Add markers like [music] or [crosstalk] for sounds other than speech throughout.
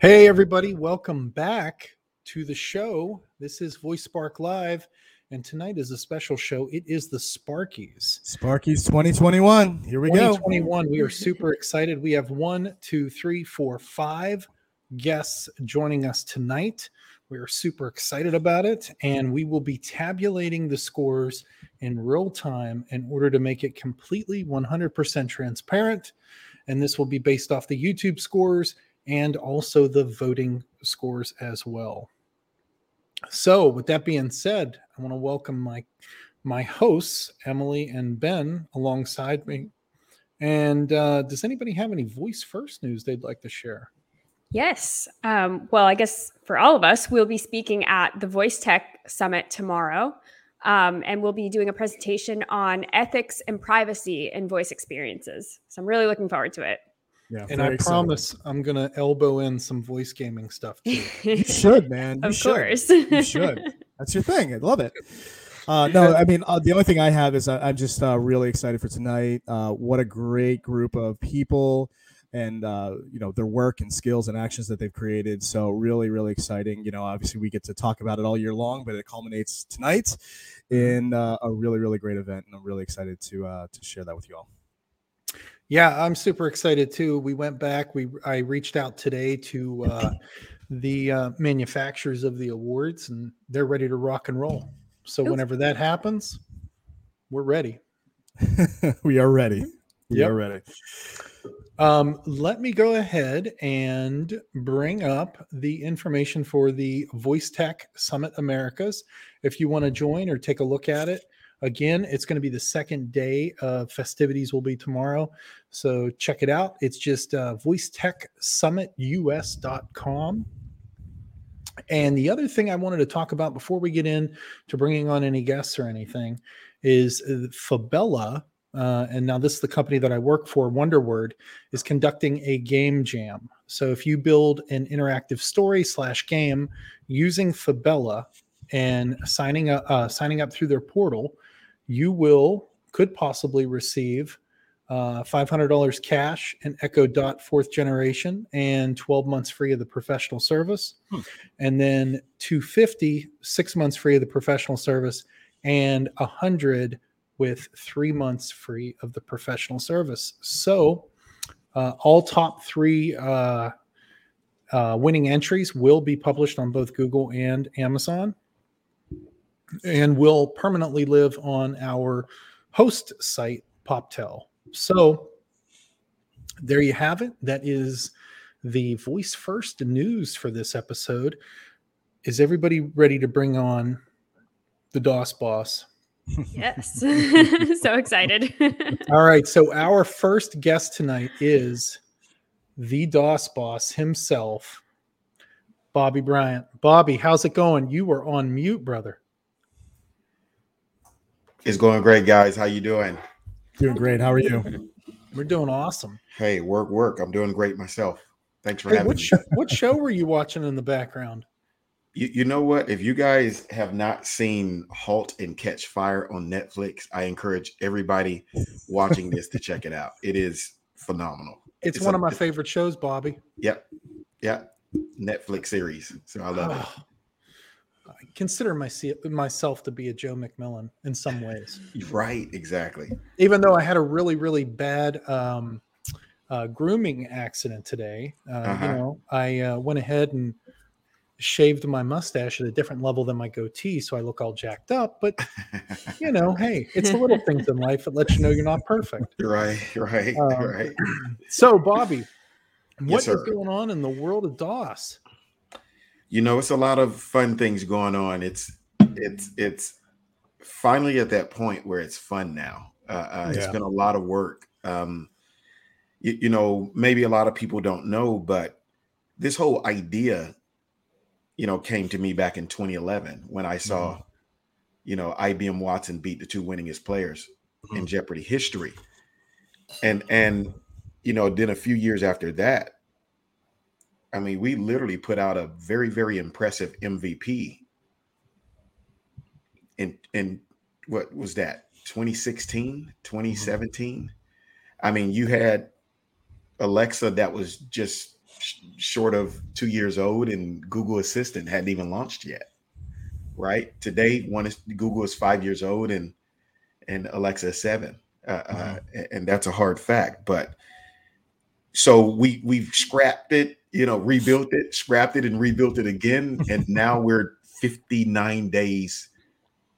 Hey, everybody, welcome back to the show. This is Voice Spark Live, and tonight is a special show. It is the Sparkies. Sparkies 2021. Here we go. 2021. We are super excited. We have one, two, three, four, five guests joining us tonight. We are super excited about it, and we will be tabulating the scores in real time in order to make it completely 100% transparent. And this will be based off the YouTube scores and also the voting scores as well. So, with that being said, I want to welcome my my hosts, Emily and Ben, alongside me. And uh, does anybody have any voice first news they'd like to share? Yes. Um, well, I guess for all of us, we'll be speaking at the Voice Tech Summit tomorrow. Um, and we'll be doing a presentation on ethics and privacy in voice experiences. So I'm really looking forward to it. Yeah, and I exciting. promise I'm gonna elbow in some voice gaming stuff too. [laughs] you should, man. You of should. course, you should. [laughs] That's your thing. I love it. Uh, no, I mean uh, the only thing I have is uh, I'm just uh, really excited for tonight. Uh, what a great group of people, and uh, you know their work and skills and actions that they've created. So really, really exciting. You know, obviously we get to talk about it all year long, but it culminates tonight in a really, really great event, and I'm really excited to to share that with you all. Yeah, I'm super excited too. We went back. We I reached out today to uh, the uh, manufacturers of the awards, and they're ready to rock and roll. So whenever that happens, we're ready. [laughs] we are ready. We yep. are ready. Um, let me go ahead and bring up the information for the Voice Tech Summit Americas. If you want to join or take a look at it, Again, it's going to be the second day of festivities will be tomorrow. So check it out. It's just uh, voicetechsummitus.com. And the other thing I wanted to talk about before we get in to bringing on any guests or anything is uh, Fabella. Uh, and now this is the company that I work for, Wonderword, is conducting a game jam. So if you build an interactive story slash game using Fabella and signing up, uh, signing up through their portal, you will could possibly receive uh, $500 cash and Echo Dot fourth generation and 12 months free of the professional service. Hmm. And then 250, six months free of the professional service and 100 with three months free of the professional service. So uh, all top three uh, uh winning entries will be published on both Google and Amazon and will permanently live on our host site, PopTell. So there you have it. That is the voice first news for this episode. Is everybody ready to bring on the DOSS boss? Yes. [laughs] so excited. [laughs] All right. So our first guest tonight is the DOSS boss himself, Bobby Bryant. Bobby, how's it going? You were on mute, brother. It's going great, guys. How you doing? Doing great. How are you? We're doing awesome. Hey, work, work. I'm doing great myself. Thanks for hey, having what me. Show, what show were you watching in the background? You, you know what? If you guys have not seen *Halt and Catch Fire* on Netflix, I encourage everybody watching this to check it out. It is phenomenal. It's, it's one a, of my favorite shows, Bobby. Yep, yep. Netflix series. So I love oh, it. I consider myself myself to be a Joe MacMillan in some ways. [laughs] Right, exactly. Even though I had a really, really bad um, uh, grooming accident today, uh, uh-huh. you know, I uh, went ahead and shaved my mustache at a different level than my goatee, so I look all jacked up. But you know, [laughs] hey, it's the little things in life that let you know you're not perfect. Right, right, um, right. So, Bobby, what yes, is going on in the world of DOSS? You know it's a lot of fun things going on it's it's it's finally at that point where it's fun now uh, uh, yeah. it's been a lot of work um you, you, know maybe a lot of people don't know but this whole idea you know came to me back in 2011 when i saw mm-hmm. you know ibm watson beat the two winningest players mm-hmm. in jeopardy history and and you know then a few years after that I mean, we literally put out a very, very impressive MVP. In in what was that? 2016, 2017. Mm-hmm. I mean, you had Alexa that was just short of two years old, and Google Assistant hadn't even launched yet. Right today, one is Google is five years old, and and Alexa is seven, uh, uh mm-hmm. uh, and that's a hard fact. But so we we've scrapped it, you know, rebuilt it, scrapped it, and rebuilt it again, and now we're 59 days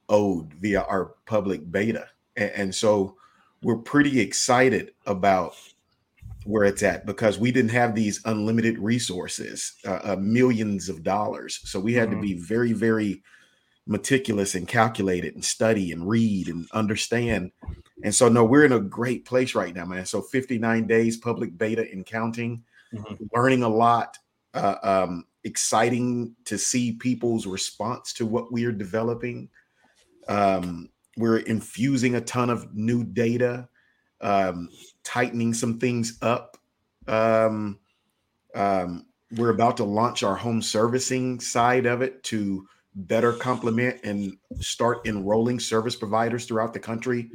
old via our public beta, and, and so we're pretty excited about where it's at because we didn't have these unlimited resources, uh, uh, millions of dollars. So we had mm-hmm. to be very, very meticulous and calculated and study and read and understand. And so, no, we're in a great place right now, man. So 59 days public beta and counting, mm-hmm. learning a lot. Uh, um, exciting to see people's response to what we are developing. Um, we're infusing a ton of new data um, tightening some things up. Um, um, we're about to launch our home servicing side of it to better complement and start enrolling service providers throughout the country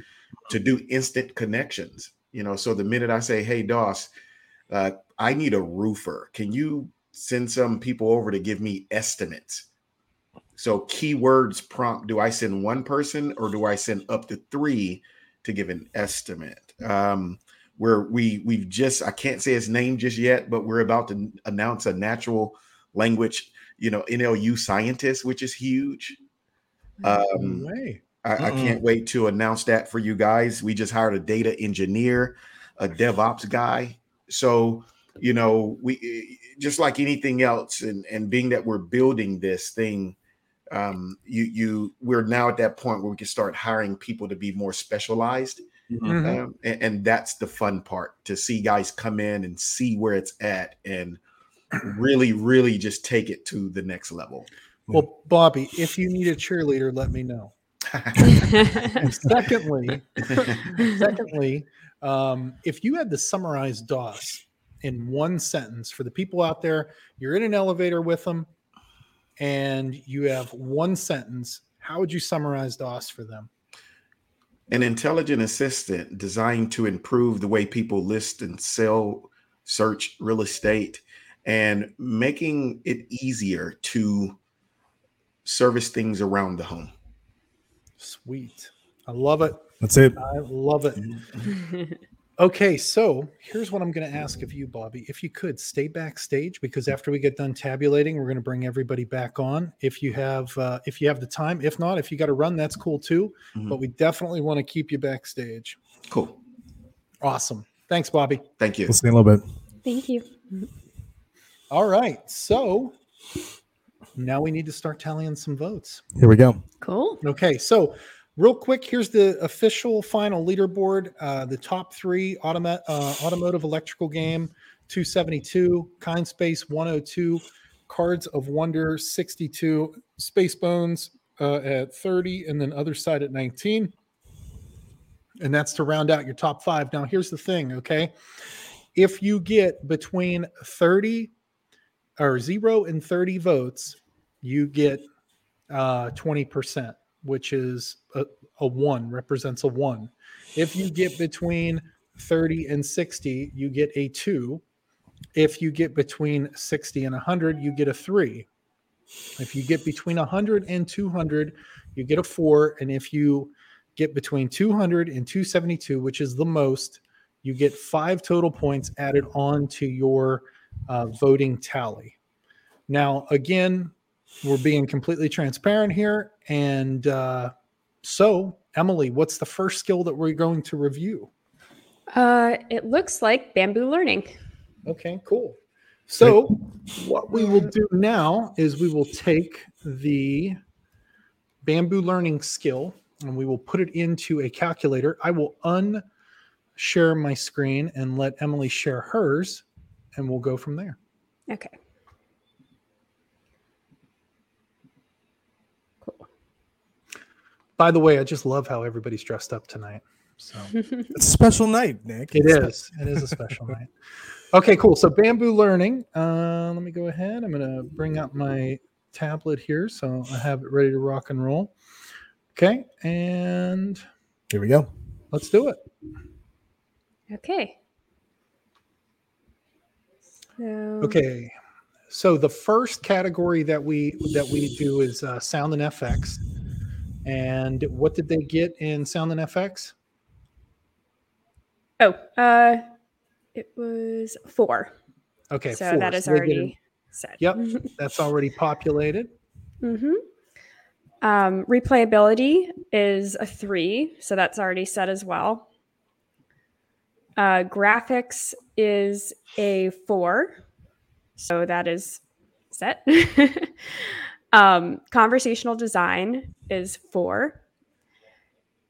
to do instant connections. You know, so the minute I say, "Hey, Doss, uh, I need a roofer. Can you send some people over to give me estimates?" So keywords prompt: Do I send one person or do I send up to three to give an estimate? um, where we we've just I can't say his name just yet, but we're about to announce a natural language, you know, NLU scientist, which is huge. Um, way. I, I, can't wait to announce that for you guys. We just hired a data engineer, a DevOps guy. So, you know, we eh, just like anything else, and and being that we're building this thing, um, you you we're now at that point where we can start hiring people to be more specialized Mm-hmm. Um, and, and, that's the fun part to see guys come in and see where it's at and [clears throat] really, really just take it to the next level. Well, Bobby, if you need a cheerleader, let me know. [laughs] [laughs] secondly, [laughs] secondly, um, if you had to summarize DOSS in one sentence for the people out there, you're in an elevator with them, and you have one sentence. How would you summarize DOSS for them? an intelligent assistant designed to improve the way people list and sell, search real estate, and making it easier to service things around the home. Sweet. I love it. That's it. I love it. [laughs] Okay, so here's what I'm going to ask of you, Bobby. If you could stay backstage, because after we get done tabulating, we're going to bring everybody back on. If you have, uh, if you have the time, if not, if you got to run, that's cool too. Mm-hmm. But we definitely want to keep you backstage. Cool. Awesome. Thanks, Bobby. Thank you. We'll see you in a little bit. Thank you. All right. So now we need to start tallying some votes. Here we go. Cool. Okay. So Real quick, here's the official final leaderboard. Uh, the top three automa- uh, automotive electrical game 272, Kind Space 102, Cards of Wonder 62, Space Bones uh, at 30, and then Other Side at 19. And that's to round out your top five. Now, here's the thing, okay? If you get between 30 or zero and 30 votes, you get uh, 20% which is a, a one, represents a one. If you get between 30 and 60, you get a two. If you get between 60 and 100, you get a three. If you get between 100 and 200, you get a four. And if you get between 200 and 272, which is the most, you get five total points added on to your uh, voting tally. Now, again, we're being completely transparent here. And uh, so, Emily, what's the first skill that we're going to review? Uh, it looks like bamboo learning. Okay, cool. So, what we will do now is we will take the bamboo learning skill and we will put it into a calculator. I will unshare my screen and let Emily share hers, and we'll go from there. Okay. By the way, I just love how everybody's dressed up tonight. So [laughs] it's a special night, Nick. It is. It is a special night. Okay, cool. So bamboo learning. Uh, let me go ahead. I'm going to bring up my tablet here so I have it ready to rock and roll. Okay, and here we go. Let's do it. Okay. So... Okay. so the first category that we that we do is uh, sound and FX. And what did they get in sound and FX? Oh, uh, it was four. Okay, so four. that is So already set. Yep, [laughs] that's already populated. Mm-hmm. Um, replayability is a three, so that's already set as well. Uh, graphics is a four, so that is set. [laughs] um, conversational design is four,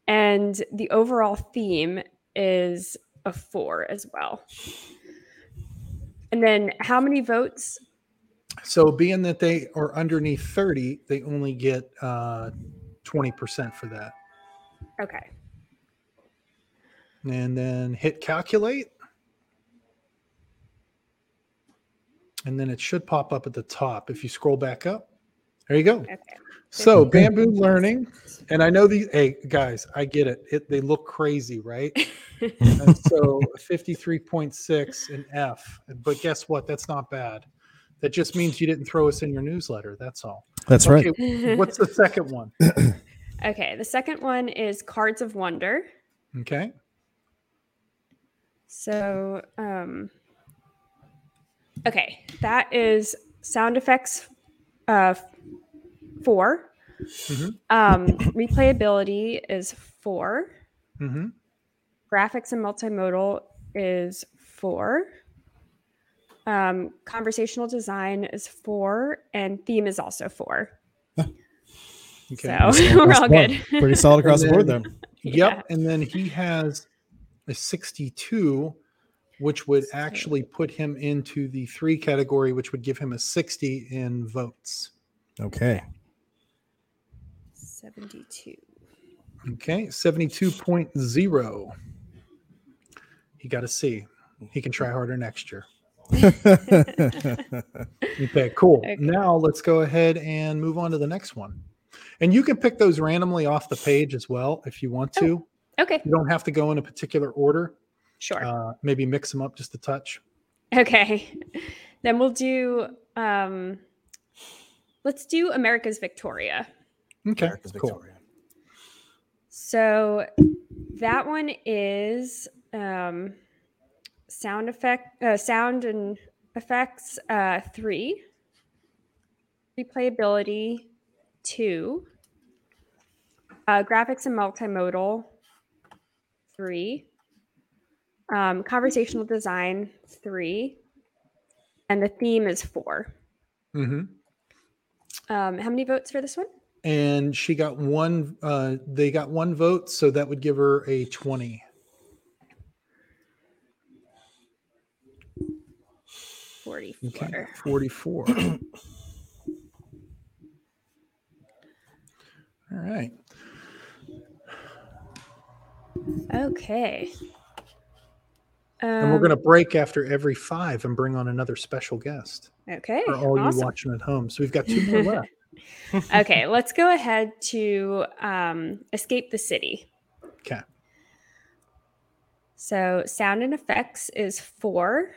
and the overall theme is a four as well. And then, how many votes So being that they are underneath 30, they only get uh 20% for that. Okay. And then hit calculate. And then it should pop up at the top if you scroll back up. There you go. Okay. So bamboo learning, and I know these. Hey guys, I get it. it they look crazy, right? [laughs] and so 53.6 in F. But guess what? That's not bad. That just means you didn't throw us in your newsletter. That's all. That's Okay, right. what's the second one? [laughs] [clears throat] Okay, the second one is Cards of Wonder. Okay. So, um, okay, that is sound effects uh, four. Mhm. Um, replayability is four. hmm Graphics and multimodal is four. Um, conversational design is four, and theme is also four. Okay. So Pretty [laughs] solid we're across all the board. good. Pretty solid across the board then- [laughs] there. Yep. And then he has a 62, which would actually put him into the three category, which would give him a 60 in votes. Okay. 72. Okay. 72.0. He got a C. He can try harder next year. [laughs] Okay, cool. Okay. Now let's go ahead and move on to the next one. And you can pick those randomly off the page as well if you want to. Okay, You don't have to go in a particular order. sure. Uh, maybe mix them up just a touch. Okay. [laughs] Then we'll do um let's do America's Victoria. Okay, America's cool. Victoria. So that one is um sound effect uh, sound and effects uh 3 replayability 2 uh graphics and multimodal 3 um conversational design 3 and the theme is 4 mm-hmm. um how many votes for this one And she got one. Uh, they got one vote, so that would give her a twenty. Forty-four. Okay, forty-four. [clears throat] All right. Okay. And we're Um, going to break after every five and bring on another special guest Okay. for all you watching at home. So we've got two more [laughs] left. [laughs] okay, let's go ahead to um, escape the city. Okay. So sound and effects is four.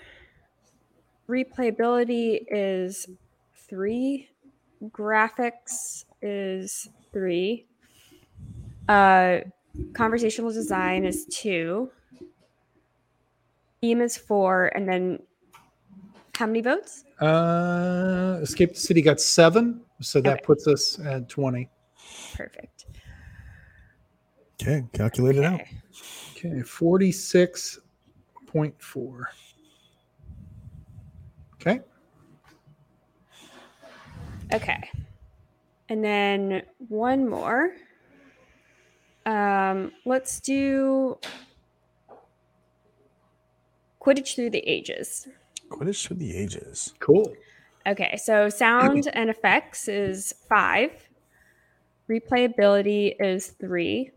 Replayability is three. Graphics is three. Uh, conversational design is two. Theme is four, and then how many votes? Uh, Escape the City got seven, so that Okay. puts us at twenty. Perfect. Okay, calculate it out. Okay. Okay, forty-six point four. Okay. Okay. And then one more. Um, let's do Quidditch through the ages. Quidditch through the ages. Cool. Okay, so sound and effects is five. Replayability is three.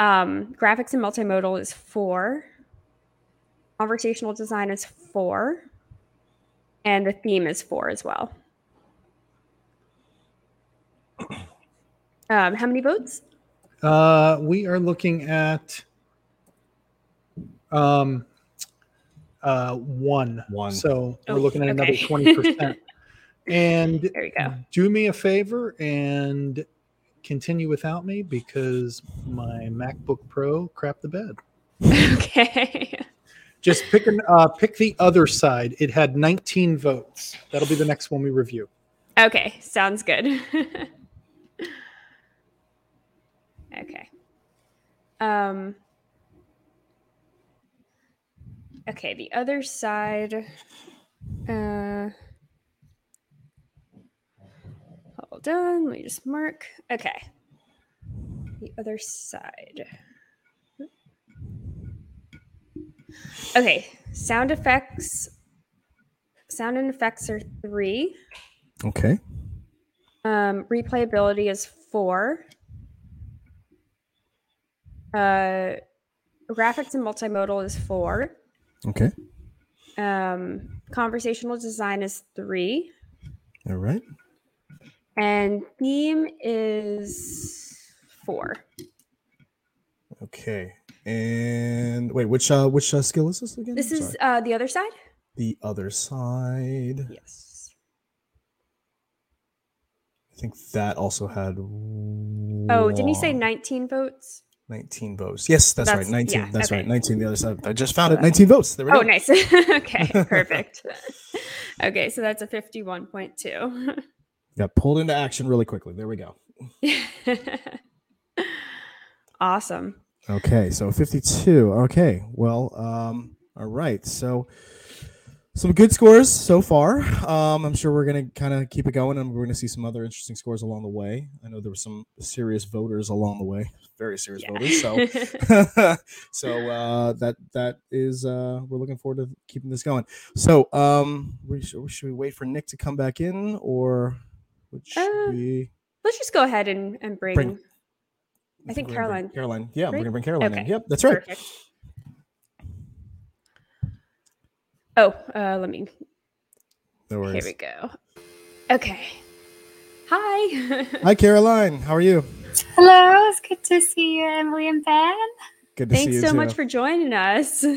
Um, graphics and multimodal is four. Conversational design is four. And the theme is four as well. Um, how many votes? Uh, we are looking at um, uh, one. One. So Oh, we're looking at another twenty percent. [laughs] And There we go. do me a favor and continue without me because my MacBook Pro crap the bed. okay. [laughs] Just pick an uh, pick the other side. It had 19 votes. That'll be the next one we review. Okay, sounds good. [laughs] okay. Um Okay, the other side uh Hold on, let me just mark. Okay. The other side. Okay, sound effects sound and effects are 3. Okay. Um, replayability is four. Uh, graphics and multimodal is four. Okay. Um, conversational design is three. All right. And theme is four. Okay. And wait, which uh which uh, skill is this again? This is uh, the other side? the other side. Yes. I think that also had. Oh, didn't you say 19 votes? 19 votes? Yes, that's, right. 19. yeah, that's right. 19. The other side. I just found it. 19 votes. There we Oh, go. nice. [laughs] okay, perfect. [laughs] okay, so that's a 51.2. [laughs] Got pulled into action really quickly. There we go. awesome. Okay, so 52. Okay, well, um, all right. So some good scores so far. Um, I'm sure we're gonna kind of keep it going, and we're gonna see some other interesting scores along the way. I know there were some serious voters along the way, very serious Yeah. voters. So, [laughs] [laughs] so uh, that that is uh, we're looking forward to keeping this going. So, um, we should, should we wait for Nick to come back in, or Uh, we? Let's just go ahead and, and bring, Bring- I think Caroline. Caroline, yeah, we're gonna bring Caroline in. Yep, that's right. Perfect. Oh, uh, let me. No worries. Here we go. Okay. Hi. [laughs] Hi, Caroline. How are you? Hello, it's good to see you, Emily and Ben. Good to see you. Thanks you so too. much for joining us. [laughs]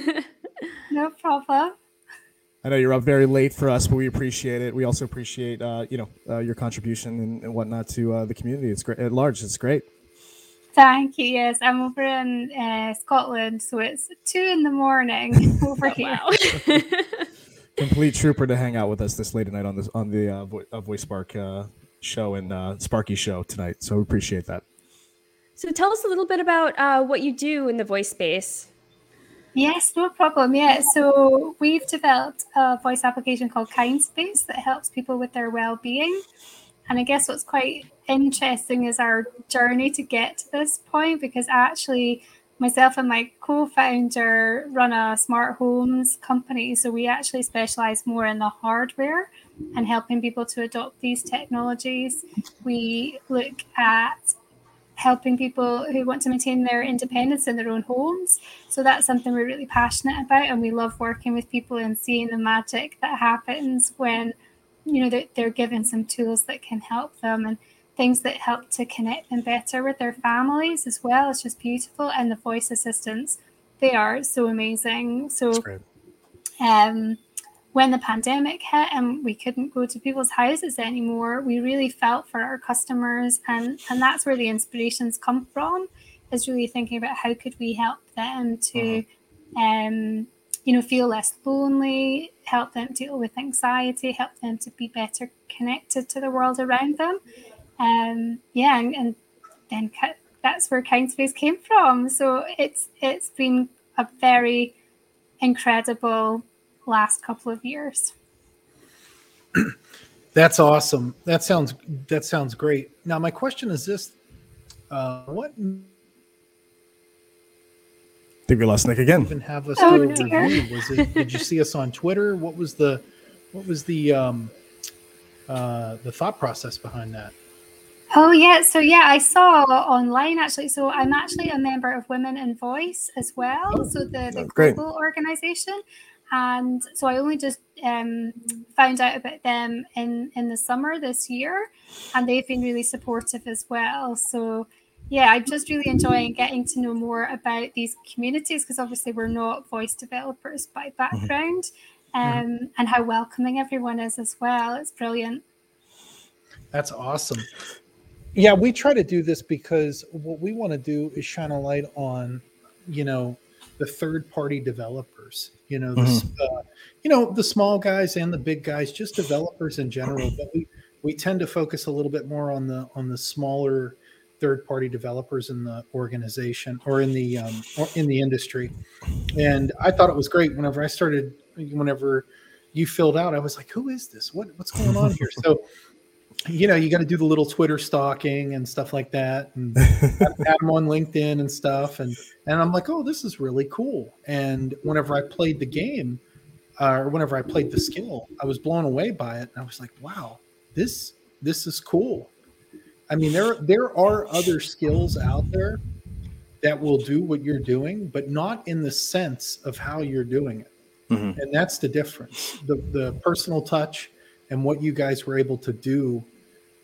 No problem. I know you're up very late for us, but we appreciate it. We also appreciate, uh, you know, uh, your contribution and, and whatnot to uh, the community. It's great at large. It's great. Thank you. Yes, I'm over in uh, Scotland, so it's two in the morning [laughs] over Oh, here. wow. [laughs] Complete trooper to hang out with us this late at night on this on the uh, Vo- uh, Voice Spark uh, show and uh, Sparky show tonight. So we appreciate that. so tell us a little bit about uh, what you do in the voice space. Yes, no problem. Yeah, so we've developed a voice application called KindSpace that helps people with their well-being. And I guess what's quite interesting is our journey to get to this point because actually myself and my co-founder run a smart homes company. So we actually specialize more in the hardware and helping people to adopt these technologies. We look at helping people who want to maintain their independence in their own homes. So that's something we're really passionate about, and we love working with people and seeing the magic that happens when you know that they're given some tools that can help them and things that help to connect them better with their families as well. It's just beautiful, and the voice assistants they are so amazing. So um, when the pandemic hit and we couldn't go to people's houses anymore, we really felt for our customers, and and that's where the inspirations come from. Is really thinking about how could we help them to, um, you know, feel less lonely, help them deal with anxiety, help them to be better connected to the world around them. Um, yeah, and, and then that's where Kindspace came from. So it's it's been a very incredible last couple of years. [clears throat] That's awesome. That sounds that sounds great. Now my question is this: uh, What think we lost Nick again. even have us Oh, do a dear. review? Was it? Did you see us on Twitter? What was the what was the um, uh, the thought process behind that? Oh yeah, so yeah, I saw online actually. So I'm actually a member of Women in Voice as well. So the, the Oh, great. global organization, and so I only just um, found out about them in in the summer this year, and they've been really supportive as well. So yeah, I'm just really enjoying getting to know more about these communities because obviously we're not voice developers by mm-hmm. background, mm-hmm. um, and how welcoming everyone is as well. It's brilliant. That's awesome. Yeah, we try to do this because what we want to do is shine a light on, you know, the third party developers. You know, mm-hmm. uh, you know the small guys and the big guys, just developers in general. But we we tend to focus a little bit more on the on the smaller third party developers in the organization or in the um, or in the industry. And I thought it was great whenever I started. Whenever you filled out, I was like, "Who is this? What what's going on here?" So you know, you got to do the little Twitter stalking and stuff like that, and [laughs] add them on LinkedIn and stuff. And and I'm like, oh, this is really cool. And whenever I played the game, uh, or whenever I played the skill, I was blown away by it. And I was like, wow, this this is cool. I mean, there there are other skills out there that will do what you're doing, but not in the sense of how you're doing it. Mm-hmm. And that's the difference. The the personal touch and what you guys were able to do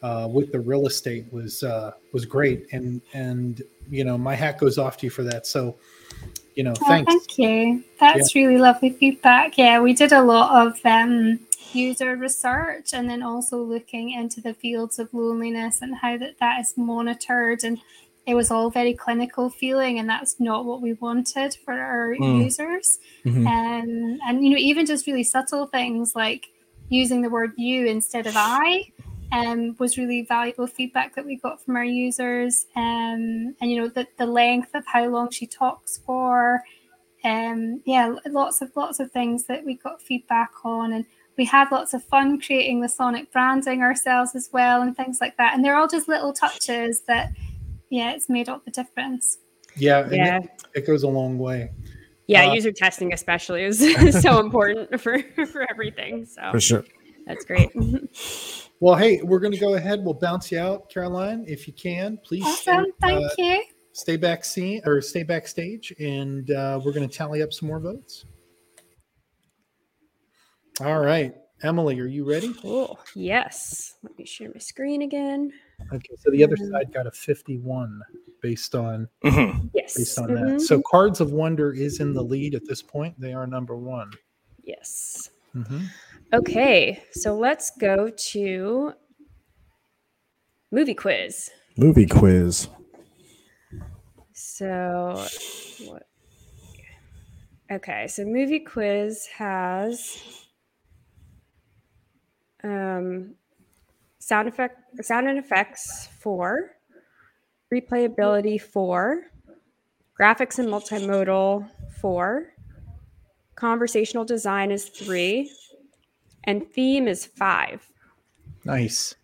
uh, with the real estate was uh, was great. And and you know, my hat goes off to you for that. So, you know, oh, thanks. Thank you. That's yeah. really lovely feedback. Yeah, we did a lot of um, user research and then also looking into the fields of loneliness and how that that is monitored and it was all very clinical feeling and that's not what we wanted for our mm. users mm-hmm. um, and you know even just really subtle things like using the word you instead of i um, was really valuable feedback that we got from our users um, and you know the, the length of how long she talks for um, yeah lots of lots of things that we got feedback on and we had lots of fun creating the sonic branding ourselves as well and things like that. And they're all just little touches that yeah it's made up the difference. Yeah yeah. it, it, goes a long way. Yeah uh, user testing especially is [laughs] [laughs] so important for for everything so. For sure. That's great. [laughs] Well hey we're going to go ahead. We'll bounce you out caroline if you can. Please awesome. thank uh, you. stay back scene or stay backstage and uh, we're going to tally up some more votes all right. Emily, are you ready? Oh, yes. Let me share my screen again. Okay, so the other um, side got a 51 based on mm-hmm. yes. based on mm-hmm. that. So Cards of Wonder is in the lead at this point. They are number one. Yes. Mm-hmm. Okay, so let's go to movie quiz. Movie quiz. So what? Okay, so movie quiz has um, sound effect, sound and effects four, replayability four, graphics and multimodal four, conversational design is three, and theme is five. Nice.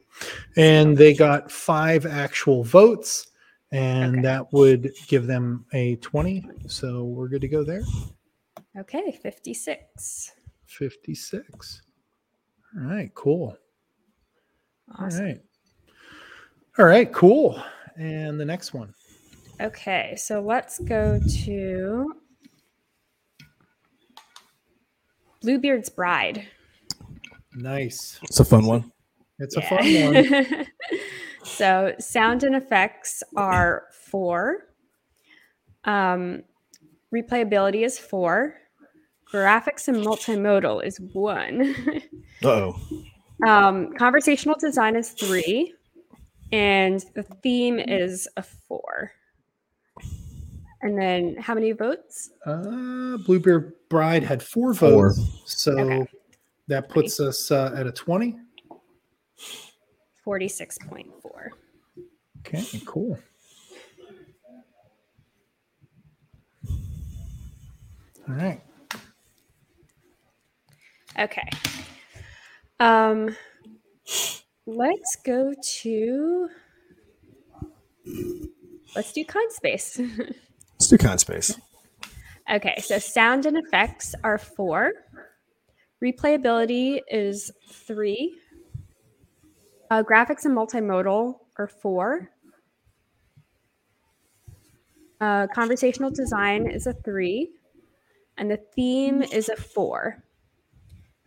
And they got five actual votes, and okay. that would give them a 20. So we're good to go there. Okay, 56. 56. All right, cool. Awesome. All right. All right, cool. And the next one. Okay, so let's go to Bluebeard's Bride. Nice. It's a fun one. It's yeah. a fun [laughs] one. so sound and effects are four. Um, replayability is four. Graphics and multimodal is one. [laughs] oh. Um, conversational design is three, and the theme is a four. And then how many votes? Uh, Bluebeard Bride had four votes, four. so okay. that puts us uh, at a twenty. Forty-six point four. Okay, cool. All right. Okay. Um, let's go to. Let's do kind space. [laughs] let's do kind space. Okay, so sound and effects are four. Replayability is three. Uh, graphics and multimodal are four. Uh, conversational design is a three. And the theme is a four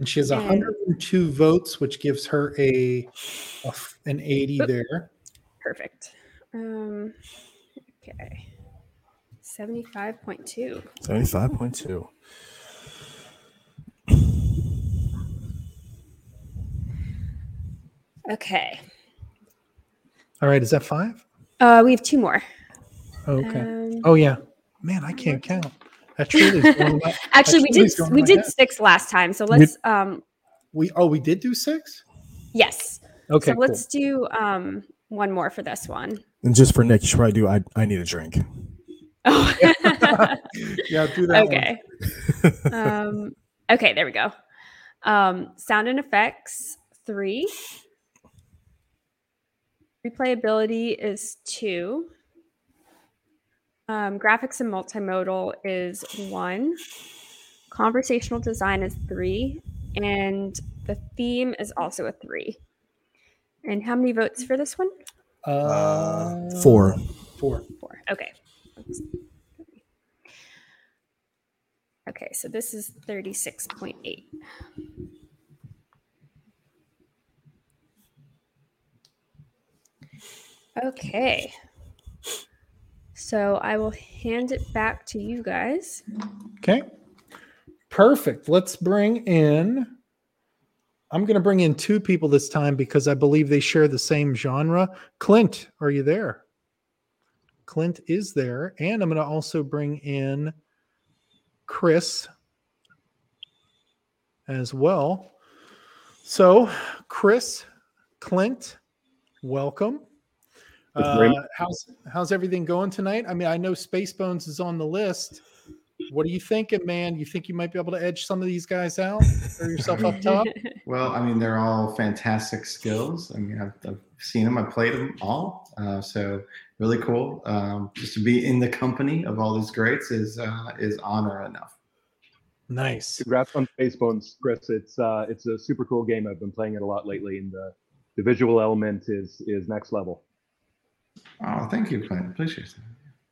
and she has 102 votes, which gives her a, a an 80 there. Perfect. Um, Okay. 75.2. 75.2. Okay. All right, is that five? Uh, we have two more. Okay. Um, oh yeah, man, I can't count. That truly is going [laughs] my- actually, we did is going in we did head. six last time, so let's um we oh we did do six. yes. Okay, so let's do um one more for this one. And just for Nick, you should probably do I, I need a drink. [laughs] Oh. [laughs] yeah, do that. one. okay. um, okay, there we go. Um, sound and effects three. Replayability is two. Um, graphics and multimodal is one. Conversational design is three. And the theme is also a three. And how many votes for this one? Uh, Four. Four. Four. Okay. Okay, so this is 36.8. Okay. So I will hand it back to you guys. Okay. Perfect. Let's bring in. I'm going to bring in two people this time because I believe they share the same genre. Clint, are you there? Clint is there. And I'm going to also bring in Chris as well. So, Chris, Clint, welcome. Thank you very Uh, how's how's everything going tonight? I mean, I know Space Bones is on the list. What are you thinking, man? You think you might be able to edge some of these guys out? Throw yourself up [laughs] top. Well, I mean, they're all fantastic skills. I mean, I've, I've seen them, I've played them all. Uh, so really cool. Um, just to be in the company of all these greats is uh, is honor enough. Nice. Congrats on Spacebones, Chris. It's uh, it's a super cool game. I've been playing it a lot lately, and the the visual element is is next level. Oh, thank you, Clint. Appreciate it.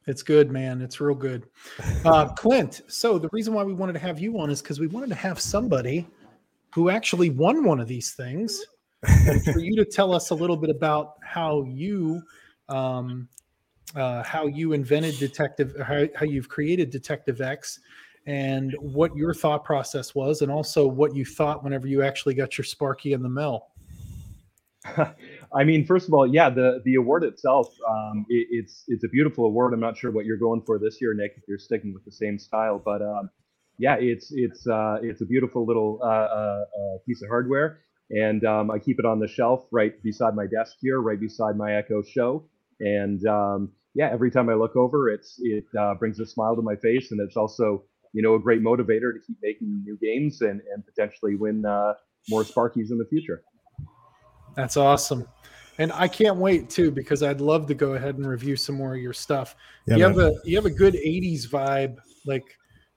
It's good, man. It's real good. Uh, Clint, so the reason why we wanted to have you on is because we wanted to have somebody who actually won one of these things. For you to tell us a little bit about how you um, uh, how you invented detective how, how you've created detective x and what your thought process was and also what you thought whenever you actually got your sparky in the mail [laughs] I mean, first of all, yeah, the the award itself, um, it, it's it's a beautiful award. I'm not sure what you're going for this year, Nick, if you're sticking with the same style, but um, yeah, it's it's uh, it's a beautiful little uh, uh, uh, piece of hardware, and um, I keep it on the shelf right beside my desk here, right beside my Echo Show, and um, yeah, every time I look over, it's it uh, brings a smile to my face, and it's also you know a great motivator to keep making new games and and potentially win uh, more Sparkies in the future. That's awesome. And I can't wait too because I'd love to go ahead and review some more of your stuff. Yeah, you man. have a you have a good 80s vibe, like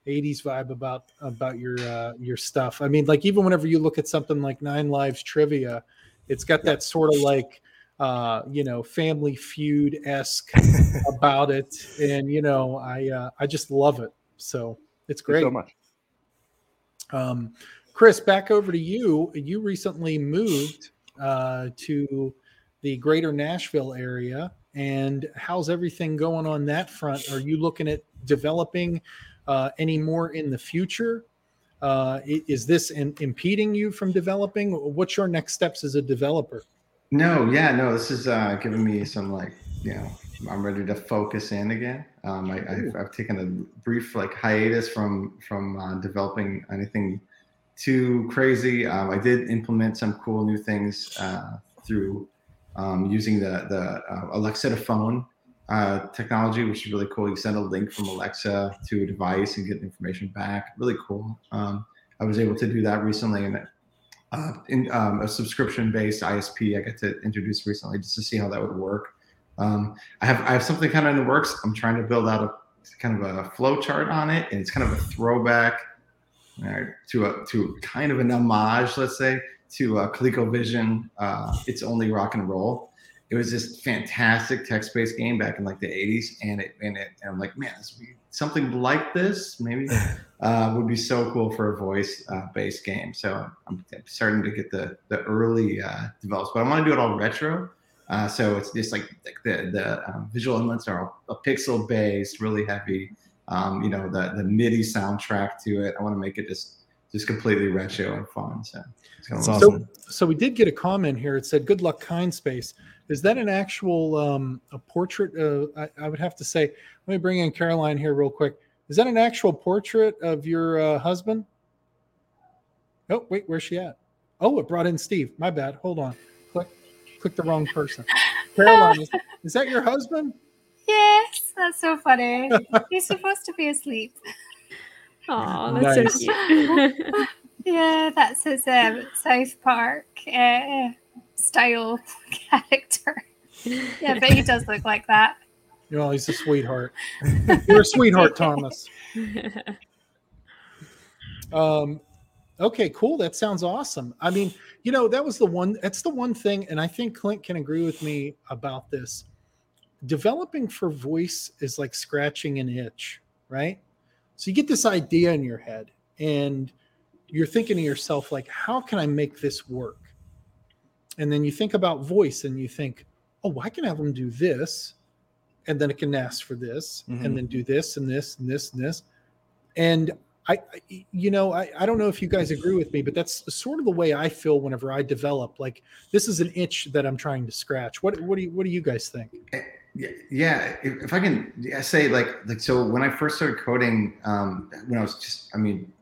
80s vibe about about your uh your stuff. I mean, like even whenever you look at something like Nine Lives Trivia, it's got that sort of like uh you know family feud esque [laughs] about it and you know i uh i just love it so it's Thank you great so much. um, Chris, back over to you. You recently moved uh, to the greater Nashville area. And how's everything going on that front? Are you looking at developing uh, any more in the future? Uh, is this in, impeding you from developing? What's your next steps as a developer? No, yeah, no, this is uh, giving me some like, you know, I'm ready to focus in again. Um, I, I've, I've taken a brief like hiatus from from uh, developing anything too crazy. Um, I did implement some cool new things uh, through um, using the the uh, Alexa to phone uh, technology, which is really cool. You send a link from Alexa to a device and get information back. Really cool. Um, I was able to do that recently, uh, in um, a subscription-based ISP I got to introduce recently just to see how that would work. Um, I have I have something kind of in the works. I'm trying to build out a kind of a flow chart on it, and it's kind of a throwback uh, to a to kind of an homage, let's say, to uh, ColecoVision. Uh, it's only rock and roll. It was this fantastic text-based game back in like the 80s, and it and it and I'm like, man, be something like this maybe [laughs] uh, would be so cool for a voice-based game. So I'm starting to get the the early uh, develops, but I want to do it all retro. Uh, so it's just like, like the the um, visual elements are a pixel based, really heavy. Um, you know the the MIDI soundtrack to it. I want to make it just just completely retro and fun. So So, awesome. so we did get a comment here. It said, "Good luck, kind space." Is that an actual um, a portrait? Uh, I, I would have to say. Let me bring in Caroline here real quick. Is that an actual portrait of your uh, husband? Oh, wait, where's she at? Oh, it brought in Steve. My bad. Hold on. Click, click the wrong person. Caroline, is, is that your husband? Yes, that's so funny. [laughs] He's supposed to be asleep. Oh, that's Nice. so cute. [laughs] Yeah, that's his um, South Park uh, style [laughs] character. Yeah, but he does look like that. You know, he's a sweetheart. You're a sweetheart, Thomas. Um, okay, cool. That sounds awesome. I mean, you know, that was the one. That's the one thing, and I think Clint can agree with me about this. Developing for voice is like scratching an itch, right? So you get this idea in your head, and you're thinking to yourself, like, how can I make this work? And then you think about voice, and you think, oh, I can have them do this, and then it can ask for this, Mhm. and then do this and this and this and this. And I, I- you know, I, I don't know if you guys agree with me, but that's sort of the way I feel whenever I develop. Like this is an itch that I'm trying to scratch. What what do you what do you guys think? Yeah. If, I can say like like so when I first started coding, um, when I was just I mean,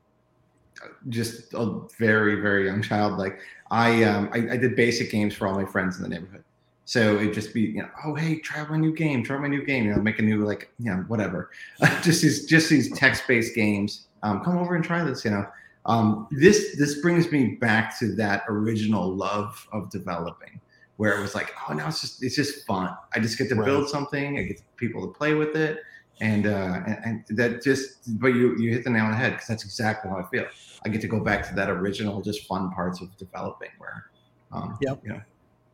just a very very young child, like I um I, I did basic games for all my friends in the neighborhood. So it'd just be you know oh hey try my new game try my new game you know make a new like you know whatever [laughs] just these just these text based games um, come over and try this you know um, this this brings me back to that original love of developing where it was like, oh, now it's just it's just fun. I just get to Right. build something. I get people to play with it, and uh, and, and that just. But you you hit the nail on the head because that's exactly how I feel. I get to go back to that original, just fun parts of developing where, um, Yep. you know,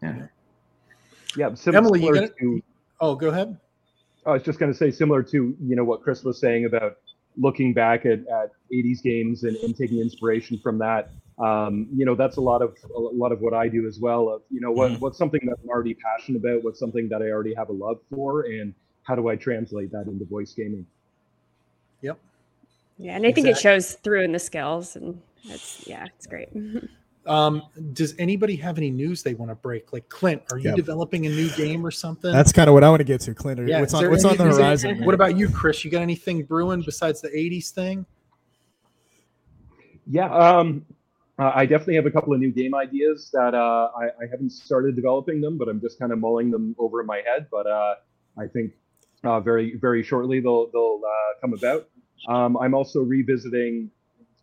yeah. Yeah, sim- Emily, you similar gonna- to Oh, go ahead. I was just going to say, similar to you know what Chris was saying about looking back at, at 80s games and, and taking inspiration from that. Um, you know, that's a lot of a lot of what I do as well. Of you know, what Mhm. what's something that I'm already passionate about? What's something that I already have a love for, and how do I translate that into voice gaming? Yep. Yeah, and I think it shows through in the skills, and it's yeah, it's great. [laughs] Um, does anybody have any news they want to break? Like Clint, are you Yep. developing a new game or something? That's kind of what I want to get to, Clint. Yeah, what's on there what's on the any- is there- horizon? what about you, Chris? You got anything brewing besides the '80s thing? Yeah, um, uh, I definitely have a couple of new game ideas that uh, I, I haven't started developing them, but I'm just kind of mulling them over in my head. But uh, I think uh, very very shortly they'll they'll uh, come about. Um, I'm also revisiting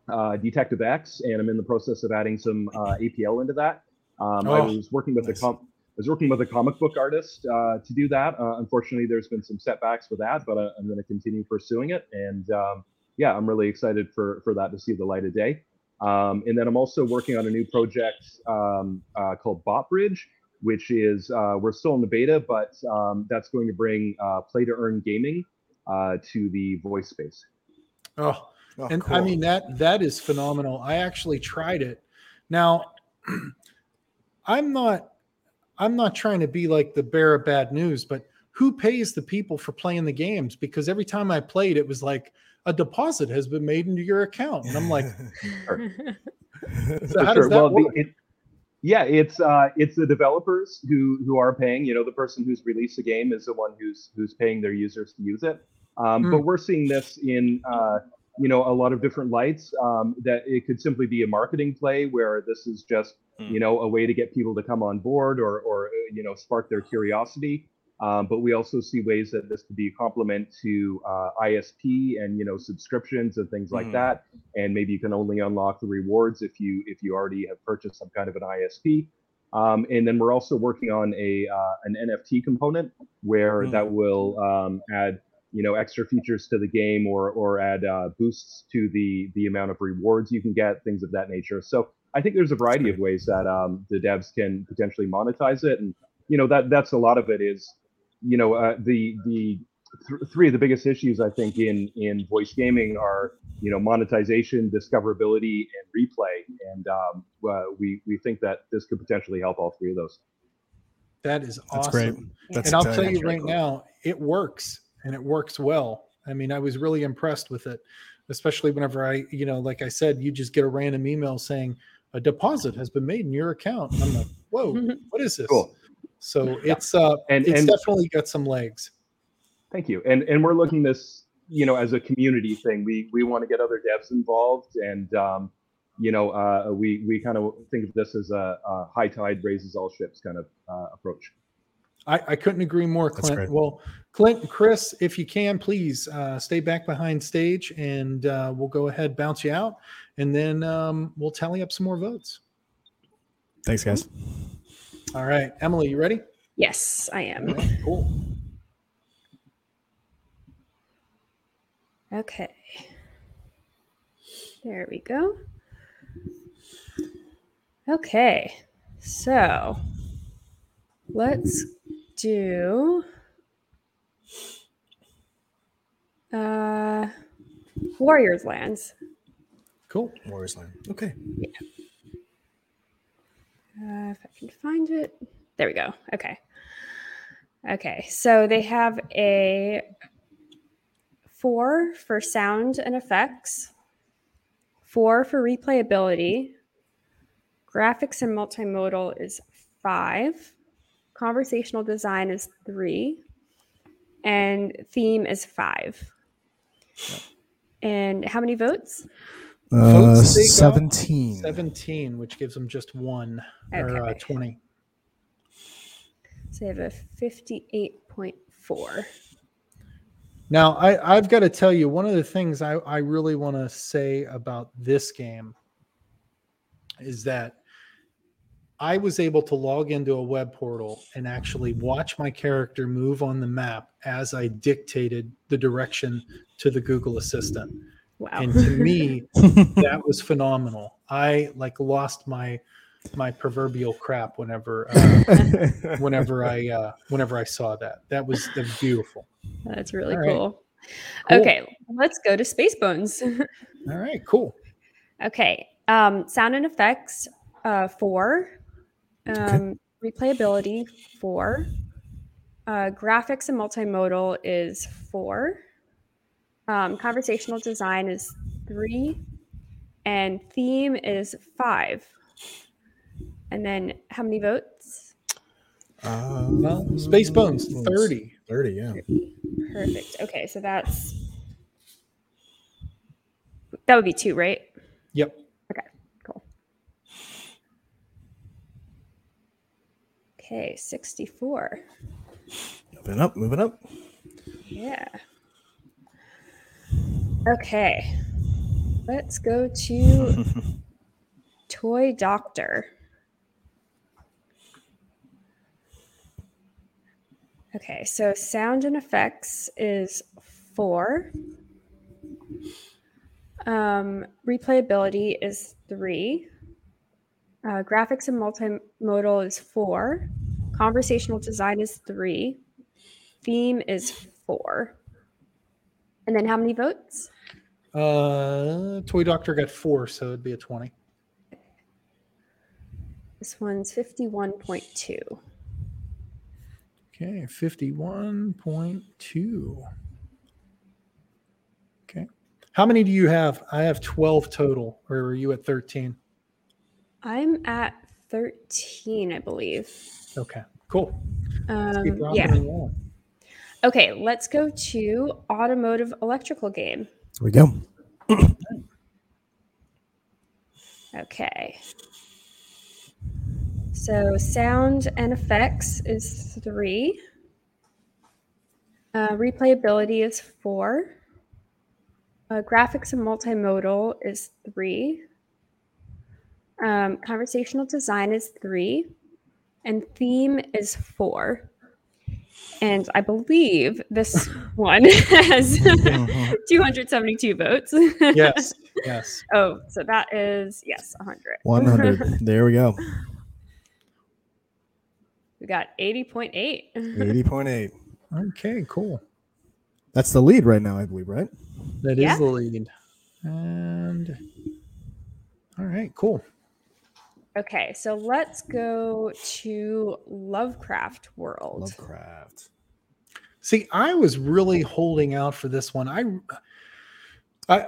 uh, Detective X, and I'm in the process of adding some uh, APL into that. Um, I Oh, was working with nice. a com- I was working with a comic book artist uh, to do that. Uh, unfortunately, there's been some setbacks with that, but I, I'm going to continue pursuing it. And um, yeah, I'm really excited for for that to see the light of day. Um, and then I'm also working on a new project um, uh, called BotBridge, which is uh, we're still in the beta, but um, that's going to bring uh, play to earn gaming uh, to the voice space. Oh, Oh, and I mean that that is phenomenal. I actually tried it. Now, [clears throat] I'm not I'm not trying to be like the bearer of bad news, but who pays the people for playing the games? Because every time I played, it was like a deposit has been made into your account, and I'm like, [laughs] [laughs] so how does that well, the- work? it, yeah, it's uh, it's the developers who who are paying. You know, the person who's released the game is the one who's who's paying their users to use it. Um, Hmm. But we're seeing this in uh, you know a lot of different lights. Um, that it could simply be a marketing play where this is just Hmm. you know a way to get people to come on board or or uh, you know spark their curiosity. Um, but we also see ways that this could be a complement to uh, ISP and you know subscriptions and things like Mhm. that and maybe you can only unlock the rewards if you if you already have purchased some kind of an ISP. Um, and then we're also working on a uh, an NFT component where Hmm. that will um, add you know extra features to the game or or add uh, boosts to the the amount of rewards you can get, things of that nature. So I think there's a variety of ways that um, the devs can potentially monetize it, and you know that that's a lot of it is you know uh, the the th- three of the biggest issues I think in in voice gaming are you know monetization, discoverability, and replay. And um, uh, we we think that this could potentially help all three of those. That is awesome. That's great. That's and I'll tell you right cool. now, it works and it works well. I mean, I was really impressed with it, especially whenever I, you know, like I said, you just get a random email saying a deposit has been made in your account. And I'm like, whoa, [laughs] what is this? Cool. So it's uh And- it's and- definitely got some legs. Thank you. And and we're looking this, you know, as a community thing. We we want to get other devs involved, and um, you know, uh, we we kind of think of this as a, a high tide raises all ships kind of uh, approach. I, I couldn't agree more, That's Clint. Well, Clint Chris, if you can, please uh, stay back behind stage and uh, we'll go ahead, bounce you out, and then um, we'll tally up some more votes. Thanks, guys. All right. Emily, you ready? Yes, I am. Right, cool. Okay. There we go. Okay. So let's do uh Warriors lands. Cool. Warriors Land. Okay. Uh, if I can find it. There we go. Okay. Okay. So they have a four for sound and effects, four for replayability, graphics and multimodal is five, conversational design is three, and theme is five. And how many votes? Uh, Votes 17. 17, which gives them just one or uh, Okay. 20. So they have a 58.4. Now, I, I've got to tell you, one of the things I, I really want to say about this game is that I was able to log into a web portal and actually watch my character move on the map as I dictated the direction to the Google Assistant. Wow. And to me, [laughs] that was phenomenal. I like lost my my proverbial crap whenever uh, [laughs] whenever I uh, whenever I saw that. That was that was beautiful. That's really right. cool. Cool. Okay, let's go to Space Bones. [laughs] All right, cool. okay, um, sound and effects, uh, four. Um, Replayability, four. Uh, graphics and multimodal is four. Um, conversational design is three, and theme is five. And then how many votes? Uh, Well, Space Bones, 30. 30, yeah. Perfect. Okay, so that's that would be two, right? Yep. Okay, cool. Okay, 64. Moving up, moving up. Yeah. Okay. Let's go to [laughs] Toy Doctor. Okay, so sound and effects is four. Um, replayability is three. Uh, graphics and multimodal is four. Conversational design is three. Theme is four. And then how many votes? Uh, Toy Doctor got four, so it'd be a 20. This one's 51.2. Okay, 51.2. Okay. How many do you have? I have 12 total, or are you at 13? I'm at 13, I believe. Okay, cool. Um, yeah. Okay, let's go to automotive electrical game. We go. Okay. So sound and effects is three. Uh, replayability is four. Uh, graphics and multimodal is three. Um, conversational design is three. And theme is four. And I believe this [laughs] one [laughs] has uh-huh. [laughs] 272 votes. Yes, yes. Oh, so that is yes, 100. 100. there we go. we got 80.8. 80.8. Okay, cool. That's the lead right now, I believe, right? That is Yeah. the lead. And all right, cool. Okay, so let's go to Lovecraft World. Lovecraft. See, I was really holding out for this one. I, I,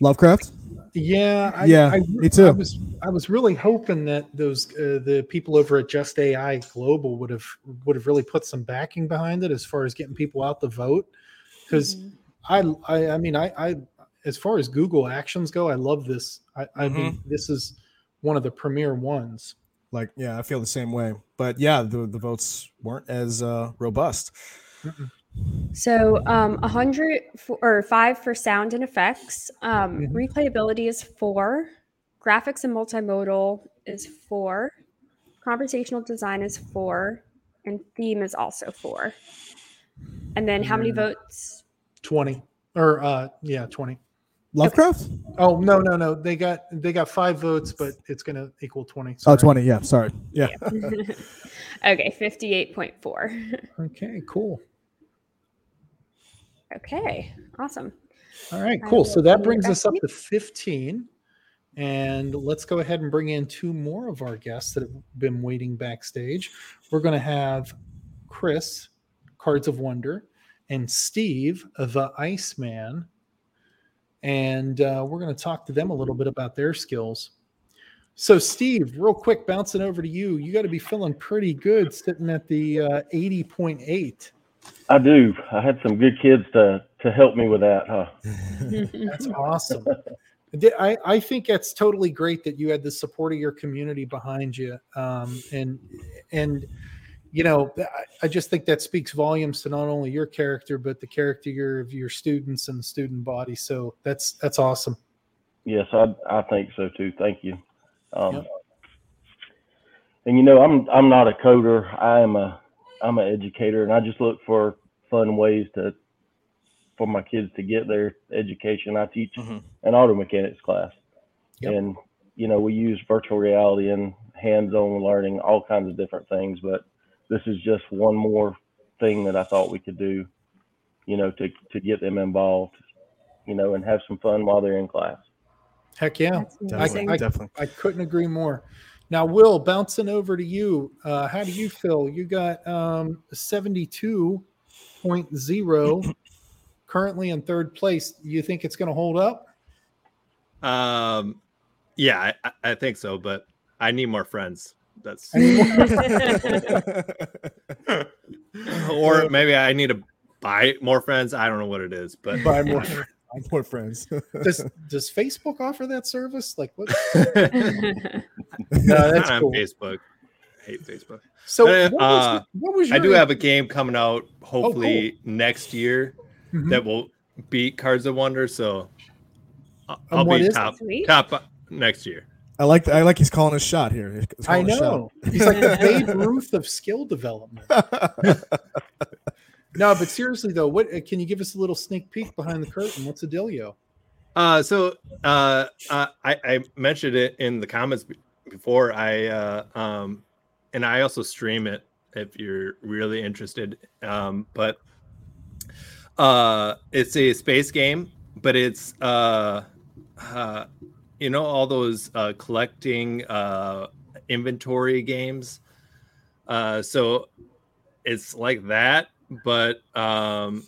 Lovecraft. yeah, I, Yeah, I, me too. I was, I was really hoping that those uh, the people over at Just AI Global would have would have really put some backing behind it as far as getting people out the vote. Because Mhm. I, I, I mean, I, I, as far as Google Actions go, I love this. I, I mean, this is one of the premier ones. Like, yeah, I feel the same way. But yeah, the the votes weren't as uh, robust. So um, a hundred for, or five for sound and effects. Um, Mhm. Replayability is four. Graphics and multimodal is four. Conversational design is four, and theme is also four. And then how many Mm. votes? Twenty or uh, yeah, twenty. Lovecraft? Oh no, no, no. They got they got five votes, but it's going to equal twenty. Oh, 20. Yeah, sorry. Yeah. [laughs] okay, fifty-eight point four. Okay, cool. okay, awesome. All right, cool. So that brings us up to 15. And let's go ahead and bring in two more of our guests that have been waiting backstage. We're going to have Chris, Cards of Wonder, and Steve, the Iceman. And uh, we're going to talk to them a little bit about their skills. So, Steve, real quick, bouncing over to you. You got to be feeling pretty good sitting at the uh, 80.8. I do. I had some good kids to to help me with that, huh? [laughs] That's awesome. I, I think that's totally great that you had the support of your community behind you. Um, and, and, you know, I- I just think that speaks volumes to not only your character, but the character your, of your students and the student body. So that's, that's awesome. Yes, I I think so too. Thank you. Um, Yep. And you know, I'm I'm not a coder. I am a I'm an educator, and I just look for fun ways to for my kids to get their education. I teach Mhm. an auto mechanics class, Yep. and you know, we use virtual reality and hands-on learning, all kinds of different things. But this is just one more thing that I thought we could do, you know, to to get them involved, you know, and have some fun while they're in class. Heck yeah. That's I- I- Definitely. I couldn't agree more. Now, Will, bouncing over to you. Uh, how do you feel? You got um, 72.0 currently in third place. You think it's going to hold up? Um, yeah, I, I think so, but I need more friends. That's [laughs] [laughs] or maybe I need to buy more friends. I don't know what it is, but Buy more. I'm more friends. does [laughs] does Facebook offer that service? Like what? No, that's cool. Facebook. I hate Facebook. So Uh, what was, uh, what was I your do have a game coming out hopefully cool. next year Mhm. that will beat Cards of Wonder. So I- And I'll be top top uh, next year. I like I like he's calling a shot here. He's I calling shot. know. [laughs] He's like the Babe Ruth of skill development. [laughs] No, but seriously though, what uh, can you give us a little sneak peek behind the curtain? What's a dealio? Uh, so uh, uh, I, I mentioned it in the comments before. I uh, um, and I also stream it if you're really interested. Um, but uh, it's a space game, but it's uh, uh, you know all those uh, collecting uh, inventory games. Uh, so it's like that, but um,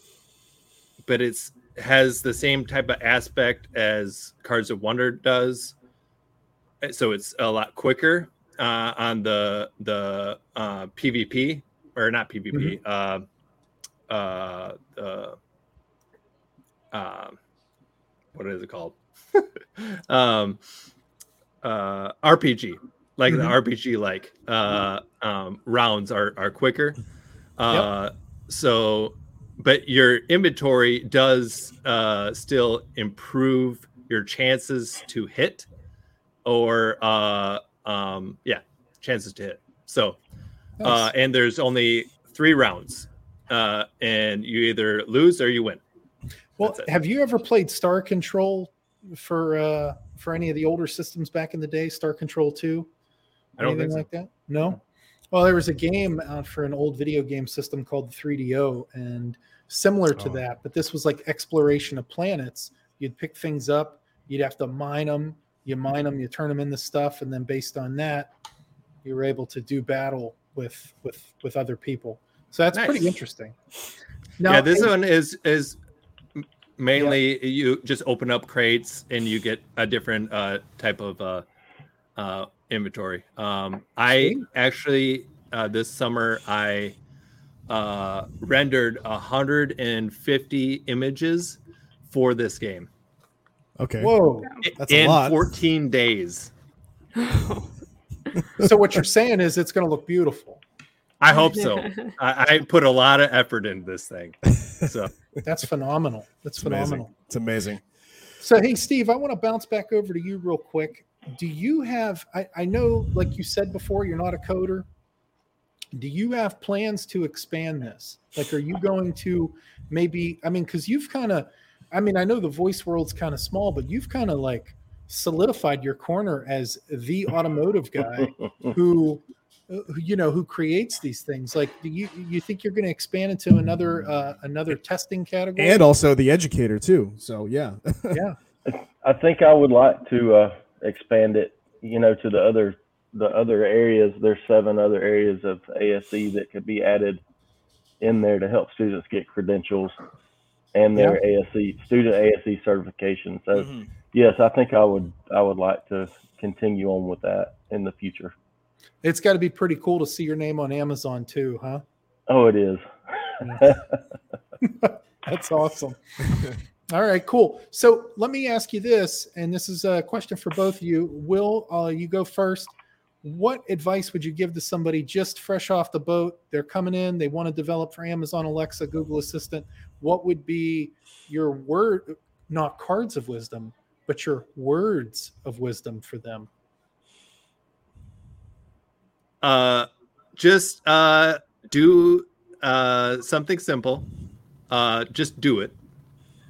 but it's has the same type of aspect as Cards of Wonder does. Uh, So it's a lot quicker uh, on the the uh, PvP or not PvP. Uh, uh, the um, what is it called? [laughs] um, uh, RPG, like Mhm. the RPG like uh, um, rounds are are quicker. Uh, So, but your inventory does uh, still improve your chances to hit, or uh, um, yeah, chances to hit. So, uh, and there's only three rounds, uh, and you either lose or you win. well, have you ever played Star Control for uh for any of the older systems back in the day? Star Control Two, I don't anything so. like that. No. Well, there was a game out for an old video game system called 3DO, and similar to Oh. that, but this was like exploration of planets. You'd pick things up, you'd have to mine them, you mine them, you turn them into stuff, and then based on that, you're able to do battle with with with other people. So that's Nice. pretty interesting. yeah, this hey, one is is m- mainly you just open up crates and you get a different uh, type of uh, uh, inventory. Um, I actually uh, this summer I uh, rendered 150 images for this game Okay. Whoa. i- That's a in lot. 14 days. [laughs] So what you're saying is it's going to look beautiful. I hope so. [laughs] I, I put a lot of effort into this thing. So [laughs] That's phenomenal. That's It's amazing. phenomenal. It's amazing. So, hey, Steve, I want to bounce back over to you real quick. Do you have, I, I know, like you said before, you're not a coder. Do you have plans to expand this? Like, are you going to maybe, I mean, because you've kind of, I mean, I know the voice world's kind of small, but you've kind of like solidified your corner as the automotive guy [laughs] who, you know, who creates these things. Like, do you you think you're going to expand into another uh, another testing category? And also the educator too. So yeah. [laughs] yeah, I think I would like to uh, expand it, you know, to the other the other areas. There's seven other areas of ASE that could be added in there to help students get credentials and their ASE student ASE certification. So Mm-hmm. yes, I think I would I would like to continue on with that in the future. It's got to be pretty cool to see your name on Amazon too, huh? Oh, it is. [laughs] That's awesome. [laughs] All right, cool. So let me ask you this, and this is a question for both of you. Will, uh, you go first. What advice would you give to somebody just fresh off the boat? They're coming in, they want to develop for Amazon Alexa, Google Assistant. What would be your word, not cards of wisdom, but your words of wisdom for them? Uh, just uh, do uh, something simple. Uh, just do it.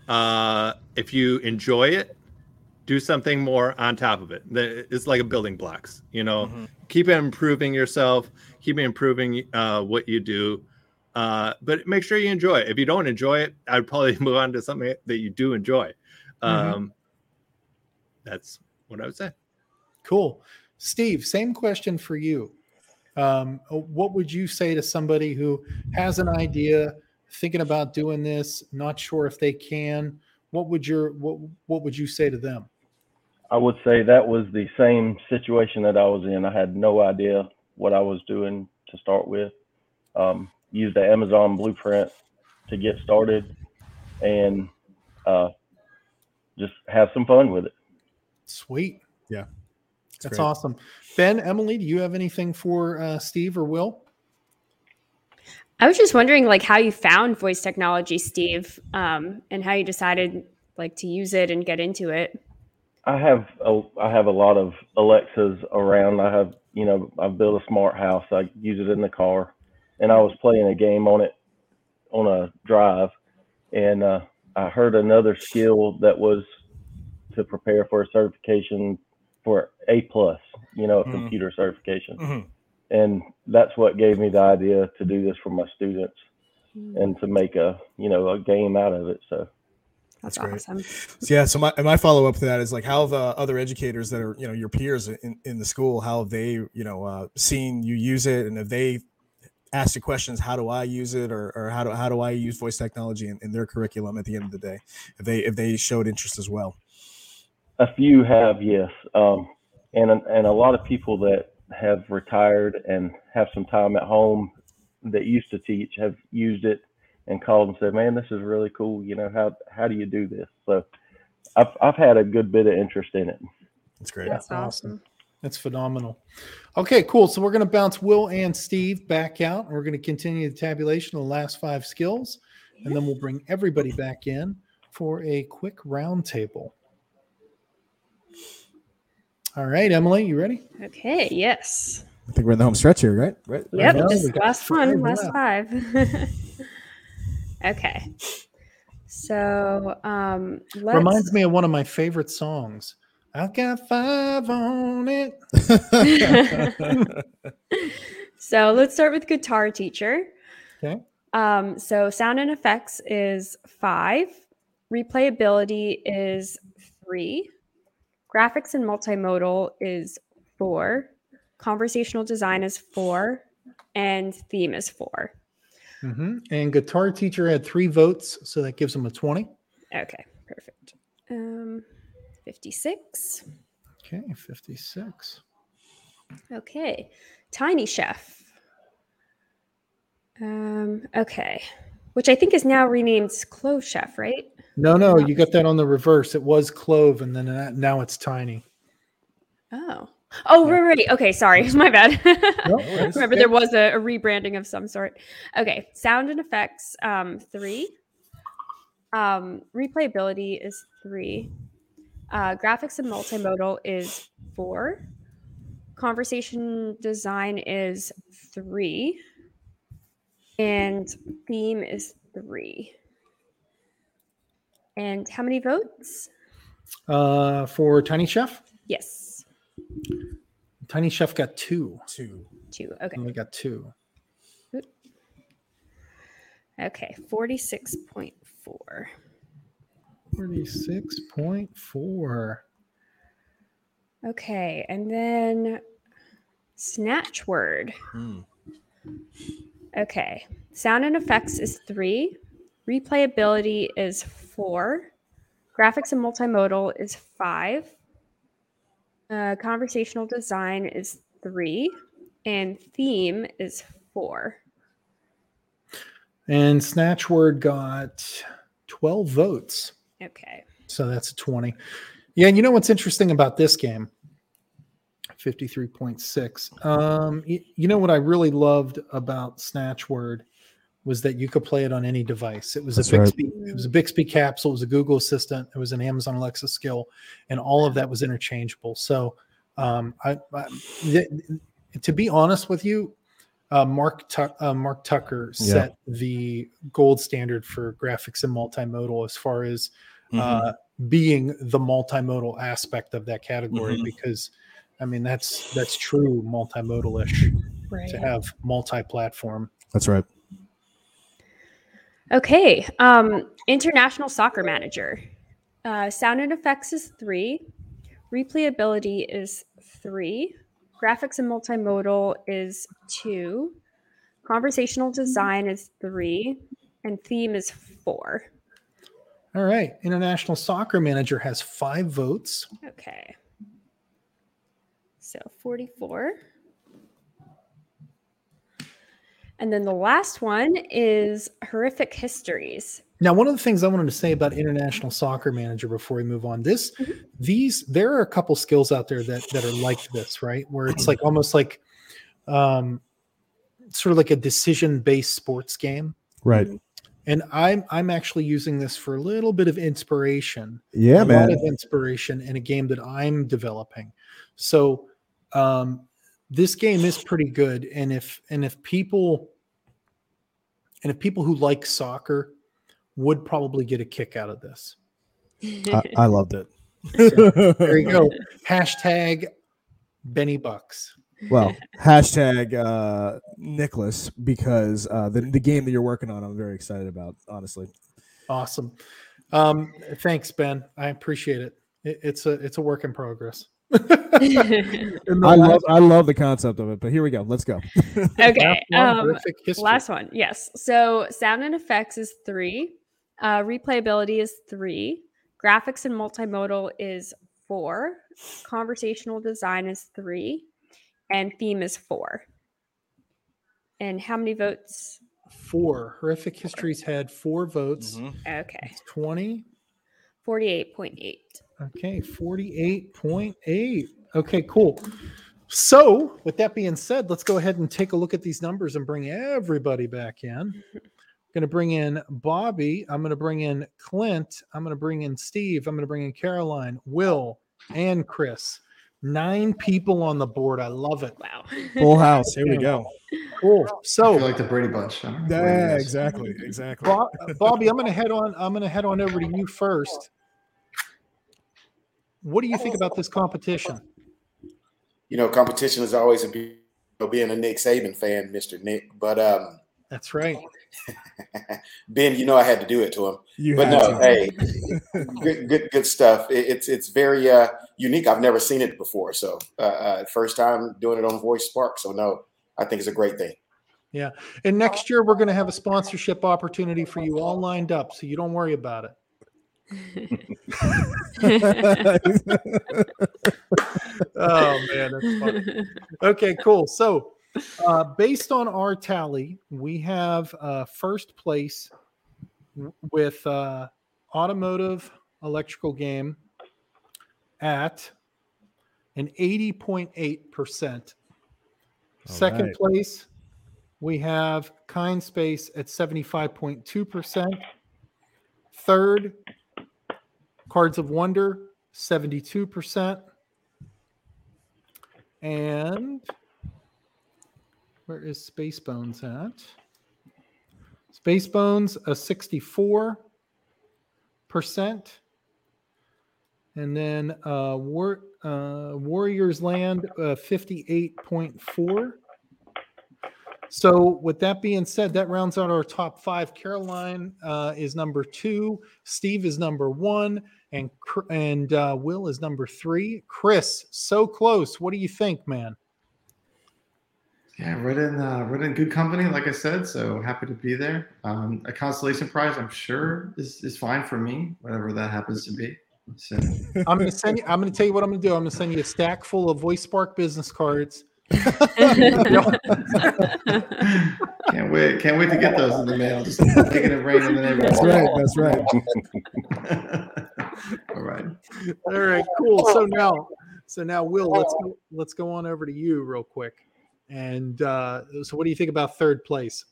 Uh, if you enjoy it, do something more on top of it. It's like a building blocks. You know, keep improving yourself. Keep improving uh, what you do. Uh, but make sure you enjoy it. If you don't enjoy it, I'd probably [laughs] move on to something that you do enjoy. Um, That's what I would say. Cool. Steve, same question for you. Um, what would you say to somebody who has an idea, thinking about doing this, not sure if they can? What would your what what would you say to them? I would say that was the same situation that I was in. I had no idea what I was doing to start with. Um, used the Amazon blueprint to get started and uh, just have some fun with it. Sweet. Yeah. That's great. awesome. Ben, Emily, do you have anything for uh, Steve or Will? I was just wondering, like, how you found voice technology, Steve, um, and how you decided, like, to use it and get into it. I have a, I have a lot of Alexas around. I have, you know, I've built a smart house. I use it in the car, and I was playing a game on it on a drive, and uh, I heard another skill that was to prepare for a certification for A plus, you know, a Mhm. computer certification, Mhm. and that's what gave me the idea to do this for my students and to make a, you know, a game out of it. So. That's, great. awesome. So, yeah. So my my follow up to that is like how have uh, other educators that are you know your peers in, in the school how have they you know uh, seen you use it and have they asked you questions how do I use it or, or how do how do I use voice technology in, in their curriculum at the end of the day if they if they showed interest as well. A few have, yes, um, and and a lot of people that have retired and have some time at home that used to teach have used it and called and said, "Man, this is really cool. You know how how do you do this?" So, I've I've had a good bit of interest in it. That's great. That's awesome. awesome. That's phenomenal. Okay, cool. So we're going to bounce Will and Steve back out, and we're going to continue the tabulation of the last five skills, and then we'll bring everybody back in for a quick roundtable. All right, Emily, you ready? Okay. Yes. I think we're in the home stretch here, right? Right. Yep. now This we got last five one, last [laughs] left. five. okay. So um let's Reminds me of one of my favorite songs. I've got five on it. [laughs] [laughs] so let's start with guitar teacher. Okay. Um, so sound and effects is five, replayability is three, graphics and multimodal is four, conversational design is four, and theme is 4 mm-hmm. And guitar teacher had three votes, so that gives him a 20. Okay, perfect. Um, 56. Okay, 56. Okay, tiny chef. Um, okay, which I think is now renamed Clove Chef, right? No, no, you got that on the reverse. It was Clove, and then now it's Tiny. Oh, Oh, right, right. Okay, sorry. [laughs] My bad. No, [laughs] Remember, there was a, a, rebranding of some sort. Okay, sound and effects, um, three. Um, replayability is three. Uh, graphics and multimodal is four. Conversation design is three. And theme is three. And how many votes? Uh, for Tiny Chef? Yes. Tiny Chef got two. Two. Two. Okay. We got two. Okay. 46.4. 46.4. Okay. And then snatch word. Hmm. Okay. Sound and effects is three. Replayability is four. Graphics and multimodal is five. Uh, conversational design is three, and theme is four. And Snatchword got 12 votes. Okay. So that's a 20. Yeah, and you know what's interesting about this game? 53.6. Um, you, you know what I really loved about Snatchword was that you could play it on any device. It was That's a Bixby, right. it was a Bixby capsule, it was a Google Assistant, it was an Amazon Alexa skill, and all of that was interchangeable. So, um, I, I th- to be honest with you, uh, Mark tu- uh, Mark Tucker set yeah. the gold standard for graphics and multimodal as far as uh, mm-hmm. uh, being the multimodal aspect of that category mm-hmm. because I mean that's that's true multimodalish right. to have multi-platform. That's right. Okay. Um, international soccer manager. Uh, sound and effects is three. Replayability is three. Graphics and multimodal is two. Conversational design is three. And theme is four. All right. International soccer manager has five votes. Okay. So 44. And then the last one is horrific histories. Now, one of the things I wanted to say about International Soccer Manager before we move on, this, mm-hmm. these, there are a couple skills out there that that are like this, right? Where it's like almost like, um, sort of like a decision-based sports game, right? And I'm I'm actually using this for a little bit of inspiration. Yeah, a man. lot of inspiration in a game that I'm developing. So, um, this game is pretty good and if and if people and if people who like soccer would probably get a kick out of this. I, I [laughs] loved it. So, there you go. [laughs] Hashtag benny bucks. Well hashtag uh nicholas because uh the, the game that you're working on i'm very excited about honestly. Awesome. Um thanks ben. I appreciate it, it it's a it's a work in progress [laughs] I love I love the concept of it, but here we go. Let's go. [laughs] okay. Last one, um, last one. Yes. So sound and effects is three. Uh, replayability is three. Graphics and multimodal is four. Conversational design is three. And theme is four. And how many votes? Four. Horrific Histories had four votes. Mm-hmm. Okay. 20. 48.8. Okay, 48.8. Okay, cool. So, with that being said, let's go ahead and take a look at these numbers and bring everybody back in. I'm going to bring in Bobby. I'm going to bring in Clint. I'm going to bring in Steve. I'm going to bring in Caroline, Will, and Chris. Nine people on the board. I love it. Wow. Full house. Here we [laughs] go. Cool. So, like the Brady Bunch. Yeah, exactly. Exactly. [laughs] Bobby, I'm going to head on. I'm going to head on over to you first. What do you think about this competition? You know, competition is always a you know, being a Nick Saban fan, Mister Nick. But um, that's right. [laughs] ben, you know I had to do it to him. You but no, to. hey, [laughs] good, good, good stuff. It, it's it's very uh, unique. I've never seen it before, so uh, uh, first time doing it on Voice Spark. So no, I think it's a great thing. Yeah. And next year, we're going to have a sponsorship opportunity for you all lined up. So you don't worry about it. Oh, man. That's funny. Okay, cool. So, uh, based on our tally, we have uh, first place with uh, automotive electrical game at an 80.8%. Second right. place, we have Kind Space at 75.2%. Third, Cards of Wonder, 72%. And where is Space Bones at? Space Bones, a 64%. And then uh, War, uh, Warriors Land, uh, 58.4. So, with that being said, that rounds out our top five. Caroline uh, is number two, Steve is number one, and and uh, Will is number three. Chris, so close. What do you think, man? Yeah, right in uh, right in good company, like I said. So happy to be there. Um, a constellation prize, I'm sure, is is fine for me, whatever that happens to be. So I'm gonna send you. I'm gonna tell you what I'm gonna do. I'm gonna send you a stack full of Voice Spark business cards. [laughs] can't wait, can't wait to get those in the mail. Just taking it right in the neighborhood. That's right. That's right. [laughs] All right. All right, cool. So now, so now, Will, let's go, let's go on over to you real quick. And uh, so, what do you think about third place?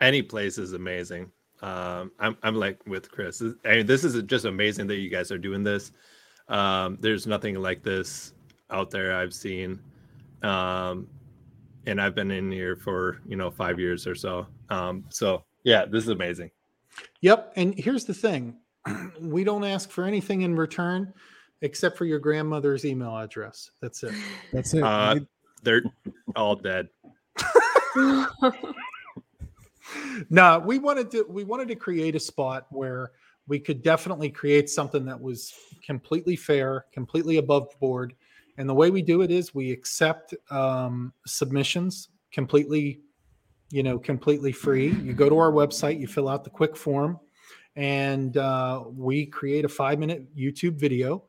Any place is amazing. Um, I'm I'm like with Chris. This- I mean, this is just amazing that you guys are doing this. Um, there's nothing like this out there I've seen, um, and I've been in here for you know five years or so. Um, so yeah, this is amazing. Yep. And here's the thing: [clears throat] we don't ask for anything in return, except for your grandmother's email address. That's it. That's it. Uh, they're all dead. [laughs] [laughs] no, we wanted to we wanted to create a spot where we could definitely create something that was completely fair, completely above board. And the way we do it is we accept um, submissions completely, you know, completely free. You go to our website, you fill out the quick form, and uh, we create a five minute YouTube video,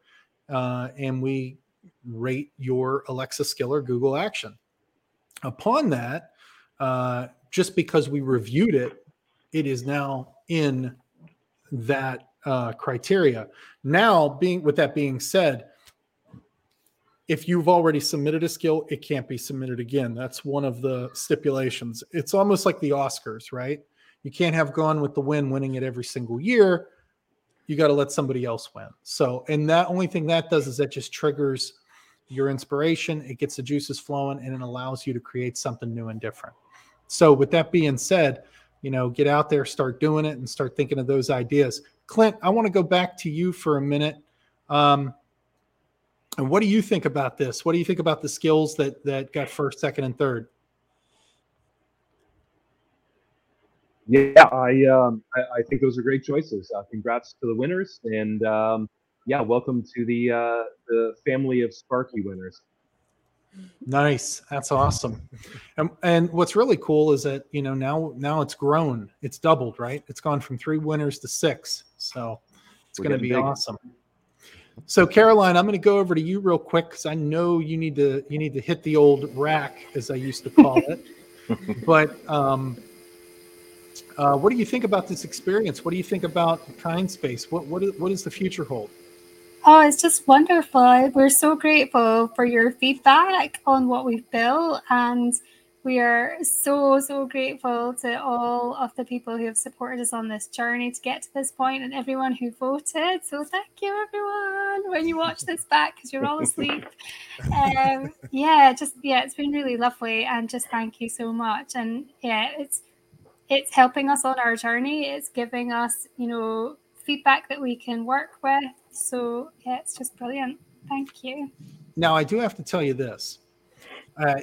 uh, and we rate your Alexa skill or Google action. Upon that, uh, just because we reviewed it, it is now in that uh, criteria. Now, being with that being said, if you've already submitted a skill, it can't be submitted again. That's one of the stipulations. It's almost like the Oscars, right? You can't have Gone with the Wind winning it every single year. You got to let somebody else win. So, and that only thing that does is that just triggers your inspiration. It gets the juices flowing and it allows you to create something new and different. So, with that being said, you know, get out there, start doing it, and start thinking of those ideas. Clint, I want to go back to you for a minute. Um, and what do you think about this? What do you think about the skills that that got first, second, and third? Yeah, I um, I, I think those are great choices. Uh, congrats to the winners, and um, yeah, welcome to the uh, the family of Sparky winners. Nice, that's awesome. And, and what's really cool is that you know now now it's grown, it's doubled, right? It's gone from three winners to six, so it's going to be big. awesome. So Caroline, I'm going to go over to you real quick because I know you need to you need to hit the old rack, as I used to call it. [laughs] but um, uh, what do you think about this experience? What do you think about Kind Space? What what is, what does the future hold? Oh, it's just wonderful. We're so grateful for your feedback on what we've built. And we are so, so grateful to all of the people who have supported us on this journey to get to this point and everyone who voted. So thank you, everyone, when you watch this back because you're all asleep. Um, yeah, just, yeah, it's been really lovely. And just thank you so much. And yeah, it's, it's helping us on our journey. It's giving us, you know, feedback that we can work with. So yeah, it's just brilliant. Thank you. Now, I do have to tell you this. Uh,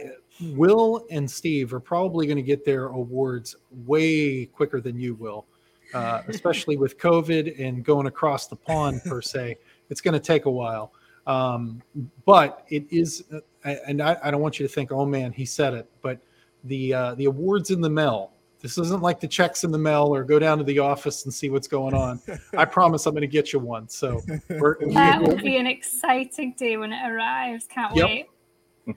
Will and Steve are probably going to get their awards way quicker than you will, uh, [laughs] especially with COVID and going across the pond per se. It's going to take a while. Um, but it is, uh, and I, I, don't want you to think, oh man, he said it, but the uh, the awards in the mail. This isn't like the checks in the mail or go down to the office and see what's going on. I [laughs] promise I'm going to get you one. So [laughs] that will be an exciting day when it arrives. Can't yep. wait.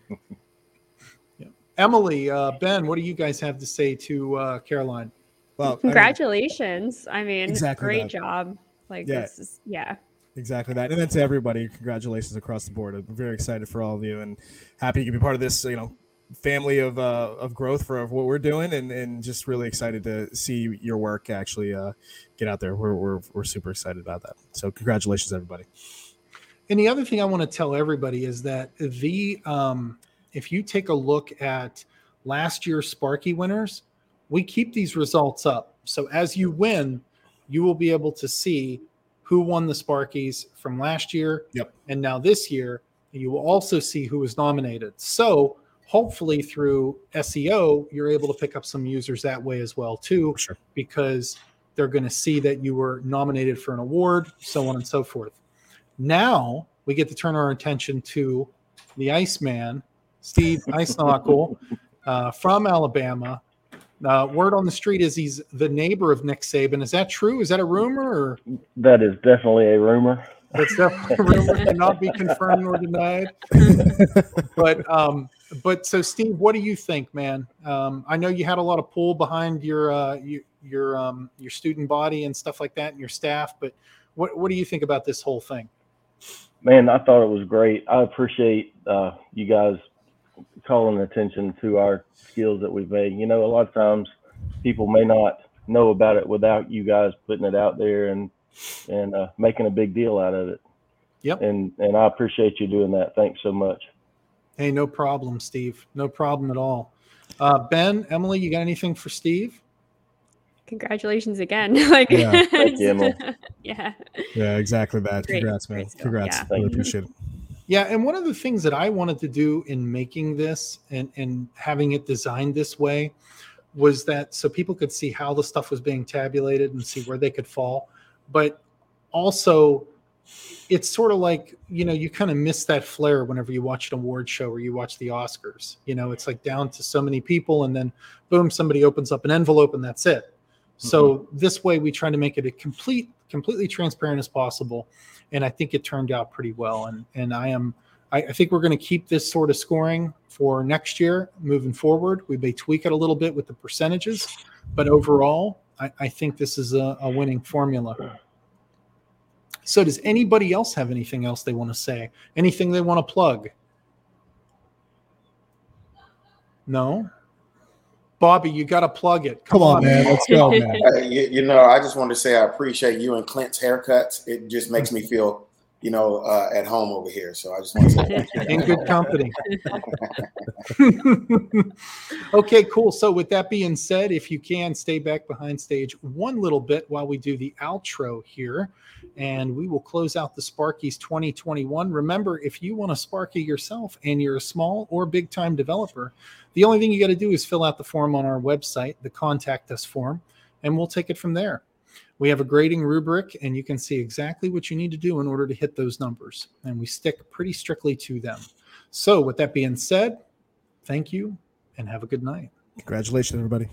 Emily, uh, Ben, what do you guys have to say to uh, Caroline? Well, congratulations. I mean, I mean exactly great that. job. Like yeah. this is yeah. Exactly that. And then to everybody, congratulations across the board. I'm very excited for all of you and happy you can be part of this, you know, family of uh, of growth for what we're doing and, and just really excited to see your work actually uh, get out there. We're, we're, we're super excited about that. So congratulations, everybody. And the other thing I want to tell everybody is that the um, if you take a look at last year's Sparky winners, we keep these results up. So as you win, you will be able to see who won the Sparkies from last year yep. and now this year. You will also see who was nominated. So hopefully through SEO, you're able to pick up some users that way as well too, sure. because they're going to see that you were nominated for an award, so on and so forth. Now we get to turn our attention to the Iceman Steve Eisnockel uh, from Alabama. Uh, word on the street is he's the neighbor of Nick Saban. Is that true? Is that a rumor? Or? That is definitely a rumor. That's definitely a [laughs] rumor, cannot be confirmed nor denied. but um, but so Steve, what do you think, man? Um, I know you had a lot of pull behind your uh, your your, um, your student body and stuff like that, and your staff. But what what do you think about this whole thing? Man, I thought it was great. I appreciate uh, you guys calling attention to our skills that we've made. You know, a lot of times people may not know about it without you guys putting it out there and and uh, making a big deal out of it. Yep. And and I appreciate you doing that. Thanks so much. Hey, no problem, Steve. No problem at all. Uh, ben, Emily, you got anything for Steve? Congratulations again. [laughs] like, yeah. Thank you, [laughs] yeah. Yeah, exactly that. Great, Congrats, man. Congrats. Yeah. Really appreciate it. Yeah, and one of the things that I wanted to do in making this and and having it designed this way was that so people could see how the stuff was being tabulated and see where they could fall, but also it's sort of like you know you kind of miss that flair whenever you watch an award show or you watch the oscars. You know it's like down to so many people and then boom somebody opens up an envelope and that's it mm-hmm. so this way we try to make it a complete completely transparent as possible and I think it turned out pretty well. And and I am I, I think we're going to keep this sort of scoring for next year moving forward. We may tweak it a little bit with the percentages, but overall, I, I think this is a, a winning formula. So, does anybody else have anything else they want to say? Anything they want to plug? No. Bobby, you got to plug it. Come, Come on, on, man. Let's go, man. Uh, [laughs] you, you, know, I just want to say I appreciate you and Clint's haircuts. It just makes me feel, you know, uh, at home over here. So I just want to say in good company. [laughs] okay, cool. So with that being said, if you can stay back behind stage one little bit while we do the outro here and we will close out the Sparkies 2021. Remember, if you want to Sparky yourself and you're a small or big time developer, the only thing you got to do is fill out the form on our website, the contact us form, and we'll take it from there. We have a grading rubric, and you can see exactly what you need to do in order to hit those numbers. And we stick pretty strictly to them. So, with that being said, thank you and have a good night. Congratulations, everybody.